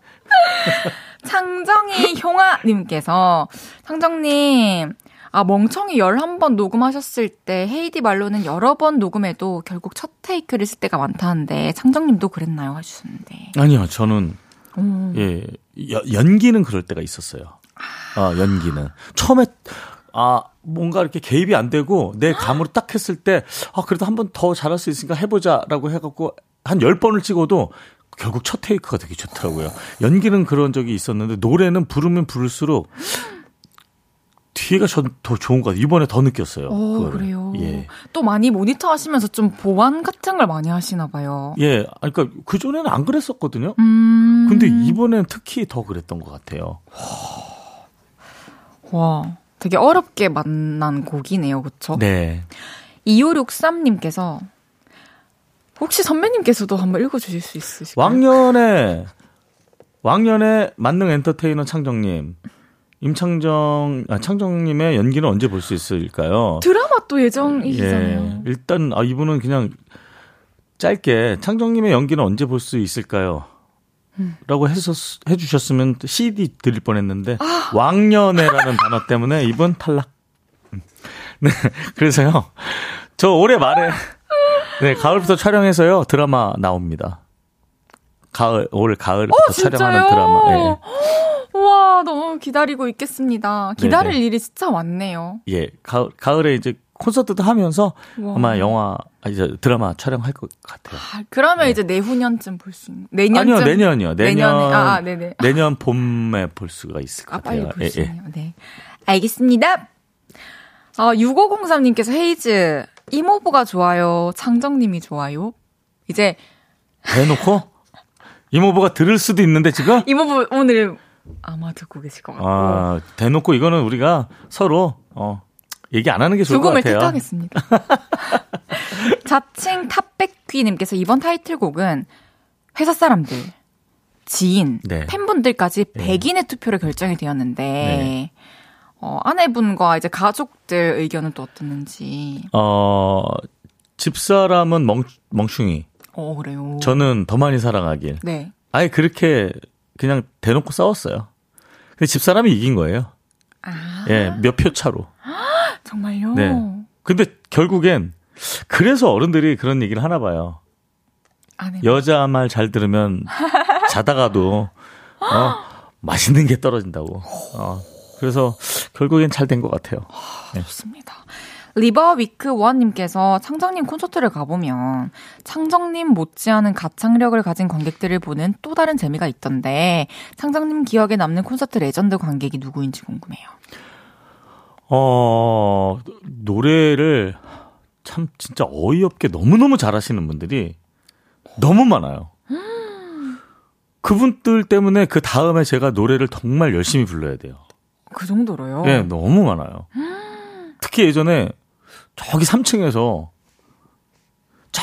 Speaker 1: 창정이 효아님께서 창정님 아 멍청이 11번 녹음하셨을 때 헤이디 말로는 여러 번 녹음해도 결국 첫 테이크를 쓸 때가 많다는데 창정님도 그랬나요 하셨는데
Speaker 3: 아니요, 저는
Speaker 1: 오.
Speaker 3: 예 여- 연기는 그럴 때가 있었어요. 아 연기는 처음에 아 뭔가 이렇게 개입이 안 되고 내 감으로 딱 했을 때 아 그래도 한 번 더 잘할 수 있으니까 해 보자라고 해 갖고 한 10번을 찍어도 결국 첫 테이크가 되게 좋더라고요. 연기는 그런 적이 있었는데 노래는 부르면 부를수록 뒤에가 전 더 좋은 것 같아요. 이번에 더 느꼈어요.
Speaker 1: 오,
Speaker 3: 그거를.
Speaker 1: 그래요.
Speaker 3: 예.
Speaker 1: 또 많이 모니터 하시면서 좀 보완 같은 걸 많이 하시나 봐요.
Speaker 3: 예. 아, 그러니까 그전에는 안 그랬었거든요.
Speaker 1: 음.
Speaker 3: 근데 이번엔 특히 더 그랬던 것 같아요.
Speaker 1: 와, 되게 어렵게 만난 곡이네요. 그쵸?
Speaker 3: 네.
Speaker 1: 2563님께서 혹시 선배님께서도 한번 읽어주실 수 있으실까요?
Speaker 3: 왕년에 왕년에 만능 엔터테이너 창정님 임창정 아, 창정님의 연기는 언제 볼 수 있을까요?
Speaker 1: 드라마 또 예정이시잖아요.
Speaker 3: 예, 일단 아 이분은 그냥 짧게 창정님의 연기는 언제 볼 수 있을까요? 라고 해서 해주셨으면 CD 드릴 뻔 했는데 왕년에라는 단어 때문에 이분 탈락. 음. 네, 그래서요. 저 올해 말에 네 가을부터 촬영해서요 드라마 나옵니다. 가을 올 가을부터
Speaker 1: 어?
Speaker 3: 촬영하는 드라마. 예.
Speaker 1: 우와, 너무 기다리고 있겠습니다. 기다릴
Speaker 3: 네네.
Speaker 1: 일이 진짜 많네요.
Speaker 3: 예, 가을, 가을에 이제 콘서트도 하면서
Speaker 1: 와.
Speaker 3: 아마 영화, 아, 이제 드라마 촬영할 것 같아요.
Speaker 1: 아, 그러면 이제 내후년쯤 볼 수 있는. 내년쯤.
Speaker 3: 아니요, 내년이요. 내년.
Speaker 1: 아, 아, 네네.
Speaker 3: 내년 봄에 볼 수가 있을 것
Speaker 1: 아,
Speaker 3: 같아요.
Speaker 1: 볼수
Speaker 3: 예, 예.
Speaker 1: 네. 알겠습니다. 아, 6503님께서 헤이즈, 이모부가 좋아요. 창정님이 좋아요. 이제
Speaker 3: 대놓고 이모부가 들을 수도 있는데 지금
Speaker 1: 이모부 오늘 아마 듣고 계실 것 같고.
Speaker 3: 아, 대놓고 이거는 우리가 서로 어, 얘기 안 하는 게 좋을 것
Speaker 1: 죽음을
Speaker 3: 같아요.
Speaker 1: 택하겠습니다. 자칭 탑백귀님께서 이번 타이틀곡은 회사 사람들, 지인,
Speaker 3: 네.
Speaker 1: 팬분들까지 100인의 투표로 결정이 되었는데
Speaker 3: 네.
Speaker 1: 어, 아내분과 이제 가족들 의견은 또 어땠는지.
Speaker 3: 어, 집사람은 멍, 멍충이,
Speaker 1: 어 그래요.
Speaker 3: 저는 더 많이 사랑하길.
Speaker 1: 네.
Speaker 3: 아예 그렇게 그냥 대놓고 싸웠어요. 근데 집사람이 이긴 거예요.
Speaker 1: 아
Speaker 3: 예, 몇 표 차로.
Speaker 1: 정말요.
Speaker 3: 네. 근데 결국엔 그래서 어른들이 그런 얘기를 하나 봐요.
Speaker 1: 아내.
Speaker 3: 여자 말 잘 들으면 자다가도 어, 맛있는 게 떨어진다고. 어, 그래서 결국엔 잘 된 것 같아요.
Speaker 1: 좋습니다. 리버 위크 원님께서 창정님 콘서트를 가보면 창정님 못지않은 가창력을 가진 관객들을 보는 또 다른 재미가 있던데 창정님 기억에 남는 콘서트 레전드 관객이 누구인지 궁금해요.
Speaker 3: 어, 노래를 참 진짜 어이없게 너무너무 잘하시는 분들이 너무 많아요. 그분들 때문에 그 다음에 제가 노래를 정말 열심히 불러야 돼요.
Speaker 1: 그 정도로요?
Speaker 3: 예, 너무 많아요. 특히 예전에 저기 3층에서 저,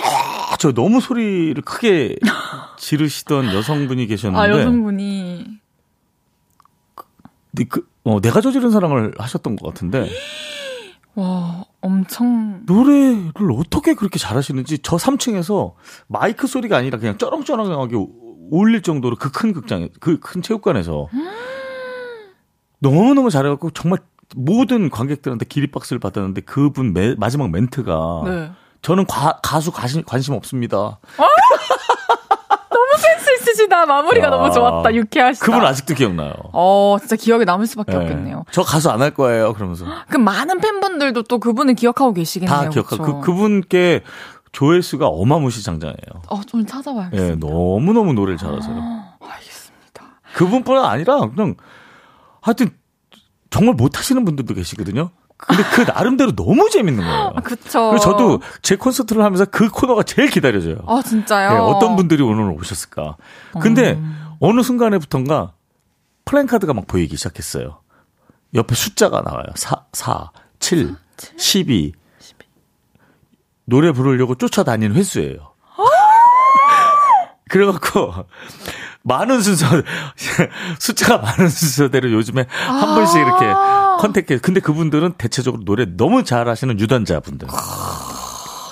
Speaker 3: 저 너무 소리를 크게 지르시던 여성분이 계셨는데
Speaker 1: 아 여성분이.
Speaker 3: 네, 그, 어, 내가 저지른 사랑을 하셨던 것 같은데.
Speaker 1: 와 엄청.
Speaker 3: 노래를 어떻게 그렇게 잘하시는지 저 3층에서 마이크 소리가 아니라 그냥 쩌렁쩌렁하게 우- 올릴 정도로 그 큰 극장에 그 큰 체육관에서. 너무 너무 잘해갖고 정말 모든 관객들한테 기립박수를 받았는데 그분 매, 마지막 멘트가
Speaker 1: 네.
Speaker 3: 저는 과- 가수 관심, 관심 없습니다.
Speaker 1: 센스 있으시다. 마무리가
Speaker 3: 아.
Speaker 1: 너무 좋았다. 유쾌하시다.
Speaker 3: 그분 아직도 기억나요.
Speaker 1: 어, 진짜 기억에 남을 수밖에
Speaker 3: 예.
Speaker 1: 없겠네요.
Speaker 3: 저 가수 안 할 거예요. 그러면서
Speaker 1: 그 많은 팬분들도 또 그분을 기억하고 계시겠네요.
Speaker 3: 다 기억하고
Speaker 1: 그쵸?
Speaker 3: 그 그분께 조회수가 어마무시장장해요.
Speaker 1: 어, 좀 찾아봐요.
Speaker 3: 예, 너무 너무 노래를 잘하세요.
Speaker 1: 알겠습니다.
Speaker 3: 그분뿐 아니라 그냥 하여튼 정말 못하시는 분들도 계시거든요. 근데 그 나름대로 너무 재밌는 거예요.
Speaker 1: 아, 그쵸.
Speaker 3: 그리고 저도 제 콘서트를 하면서 그 코너가 제일 기다려져요.
Speaker 1: 아, 진짜요?
Speaker 3: 예, 어떤 분들이 오늘 오셨을까. 근데 어느 순간에부턴가 플랜카드가 막 보이기 시작했어요. 옆에 숫자가 나와요. 4, 4, 7, 12. 노래 부르려고 쫓아다니는 횟수예요. 그래갖고, 많은 순서, 숫자가 많은 순서대로 요즘에 한 분씩 이렇게 컨택해. 근데 그분들은 대체적으로 노래 너무 잘하시는 유단자분들.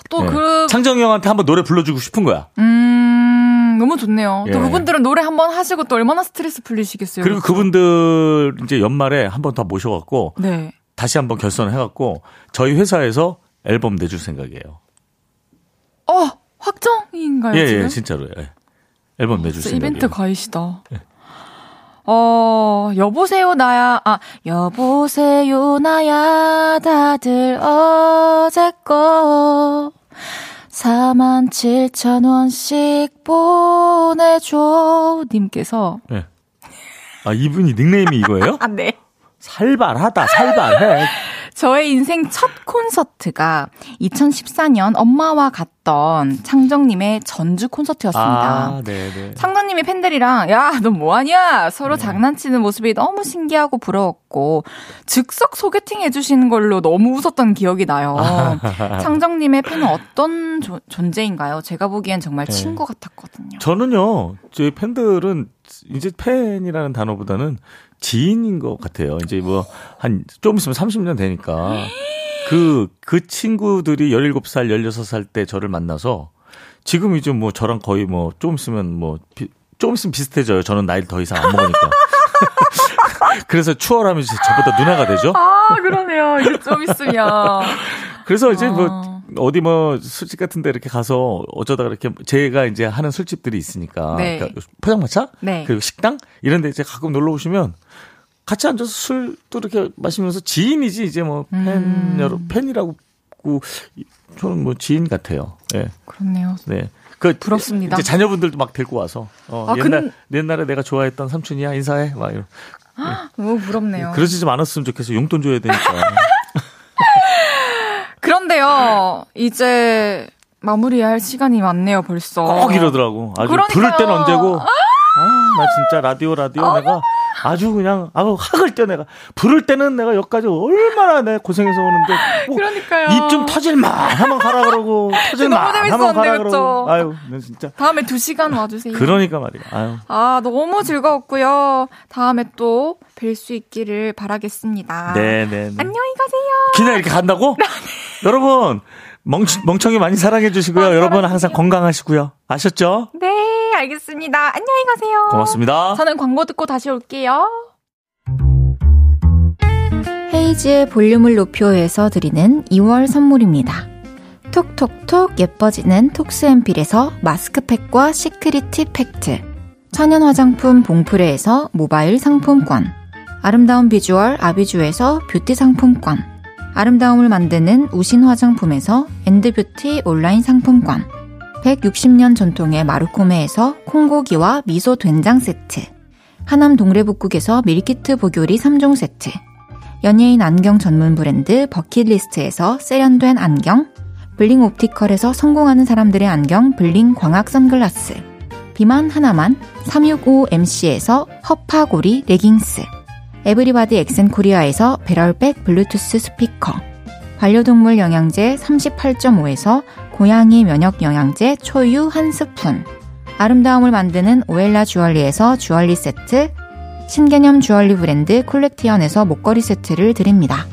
Speaker 1: 또
Speaker 3: 예.
Speaker 1: 그,
Speaker 3: 창정이 형한테 한번 노래 불러주고 싶은 거야.
Speaker 1: 음, 너무 좋네요. 또
Speaker 3: 예.
Speaker 1: 그분들은 노래 한번 하시고 또 얼마나 스트레스 풀리시겠어요.
Speaker 3: 그리고 그분들 이제 연말에 한번더 모셔갖고
Speaker 1: 네.
Speaker 3: 다시 한번 결선을 해갖고 저희 회사에서 앨범 내줄 생각이에요.
Speaker 1: 어, 확정인가요?
Speaker 3: 예,
Speaker 1: 지금?
Speaker 3: 예, 진짜로. 예. 앨범 내줄
Speaker 1: 진짜
Speaker 3: 생각이에요.
Speaker 1: 이벤트 가이시다. 어, 여보세요, 나야. 아, 여보세요, 나야. 다들 어제 거. 4만 7천 원씩 보내줘. 님께서.
Speaker 3: 예. 아 이분이 닉네임이 이거예요?
Speaker 1: 아, 네.
Speaker 3: 살발하다, 살발해.
Speaker 1: 저의 인생 첫 콘서트가 2014년 엄마와 갔던 창정님의 전주 콘서트였습니다.
Speaker 3: 아, 네, 네.
Speaker 1: 창덕님이 팬들이랑 야 너 뭐하냐 서로 장난치는 모습이 너무 신기하고 부러웠고 즉석 소개팅 해주시는 걸로 너무 웃었던 기억이 나요. 창정님의 팬은 어떤 조- 존재인가요? 제가 보기엔 정말
Speaker 3: 네.
Speaker 1: 친구 같았거든요.
Speaker 3: 저는요, 저희 팬들은 이제 팬이라는 단어보다는 지인인 것 같아요. 이제 뭐, 한, 좀 있으면 30년 되니까. 그, 그 친구들이 17살, 16살 때 저를 만나서 지금 이제 뭐 저랑 거의 뭐 좀 있으면 뭐, 비- 좀 있으면 비슷해져요. 저는 나이를 더 이상 안 먹으니까. 그래서 추월하면 저보다 누나가 되죠.
Speaker 1: 아 그러네요. 이제 좀 있으면
Speaker 3: 그래서 이제 뭐
Speaker 1: 아.
Speaker 3: 어디 뭐 술집 같은 데 이렇게 가서 어쩌다가 이렇게 제가 이제 하는 술집들이 있으니까
Speaker 1: 네.
Speaker 3: 그러니까 포장마차
Speaker 1: 네.
Speaker 3: 그리고 식당 이런 데 이제 가끔 놀러 오시면 같이 앉아서 술도 이렇게 마시면서 지인이지 이제 뭐팬
Speaker 1: 음.
Speaker 3: 여러 팬이라고 고 저는 뭐 지인 같아요. 예.
Speaker 1: 그렇네요.
Speaker 3: 네. 그
Speaker 1: 부럽습니다.
Speaker 3: 이제 자녀분들도 막 데리고 와서 어,
Speaker 1: 아,
Speaker 3: 옛날
Speaker 1: 근-
Speaker 3: 옛날에 내가 좋아했던 삼촌이야 인사해 막 이런.
Speaker 1: 너무 부럽네요.
Speaker 3: 그러지 좀 않았으면 좋겠어. 용돈 줘야 되니까.
Speaker 1: 그런데요 이제 마무리할 시간이 많네요 벌써.
Speaker 3: 꼭 이러더라고. 아주
Speaker 1: 그러니까요.
Speaker 3: 부를 때는 언제고. 아, 나 진짜 라디오 라디오 내가 아주 그냥 아우 학을 때 내가 부를 때는 내가 여기까지 얼마나 내 고생해서 오는데 뭐
Speaker 1: 그러니까요.
Speaker 3: 입 좀 터질만 하면 가라 그러고 터질만 하면 가라? 그러고 아유 난 진짜
Speaker 1: 다음에 두 시간 와주세요.
Speaker 3: 그러니까 말이야. 아유
Speaker 1: 아, 너무 즐거웠고요. 다음에 또 뵐 수 있기를 바라겠습니다.
Speaker 3: 네네.
Speaker 1: 안녕히 가세요.
Speaker 3: 그냥 이렇게 간다고? 여러분 멍, 멍청이 많이 사랑해 주시고요.
Speaker 1: 아,
Speaker 3: 여러분. 항상 건강하시고요. 아셨죠?
Speaker 1: 네, 알겠습니다. 안녕히 가세요.
Speaker 3: 고맙습니다.
Speaker 1: 저는 광고 듣고 다시 올게요. 헤이즈의 볼륨을 높여요에서 드리는 2월 선물입니다. 톡톡톡 예뻐지는 톡스앰필에서 마스크팩과 시크릿 티 팩트 천연 화장품 봉프레에서 모바일 상품권 아름다운 비주얼 아비주에서 뷰티 상품권 아름다움을 만드는 우신 화장품에서 엔드뷰티 온라인 상품권 160년 전통의 마루코메에서 콩고기와 미소 된장 세트 하남 동래북국에서 밀키트 보교리 3종 세트 연예인 안경 전문 브랜드 버킷리스트에서 세련된 안경 블링 옵티컬에서 성공하는 사람들의 안경 블링 광학 선글라스 비만 하나만 365MC에서 허파고리 레깅스 에브리바디 엑센 코리아에서 배럴백 블루투스 스피커 반려동물 영양제 38.5에서 고양이 면역 영양제 초유 한 스푼 아름다움을 만드는 오엘라 주얼리에서 주얼리 세트 신개념 주얼리 브랜드 콜렉티언에서 목걸이 세트를 드립니다.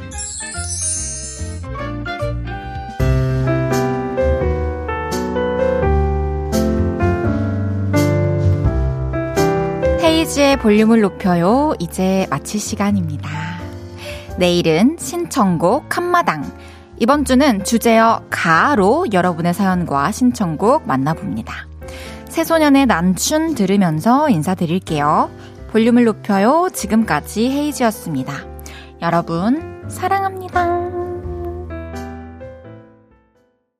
Speaker 1: 헤이지의 볼륨을 높여요. 이제 마칠 시간입니다. 내일은 신청곡 한마당. 이번 주는 주제어 가로 여러분의 사연과 신청곡 만나봅니다. 새소년의 난춘 들으면서 인사드릴게요. 볼륨을 높여요. 지금까지 헤이지였습니다. 여러분, 사랑합니다.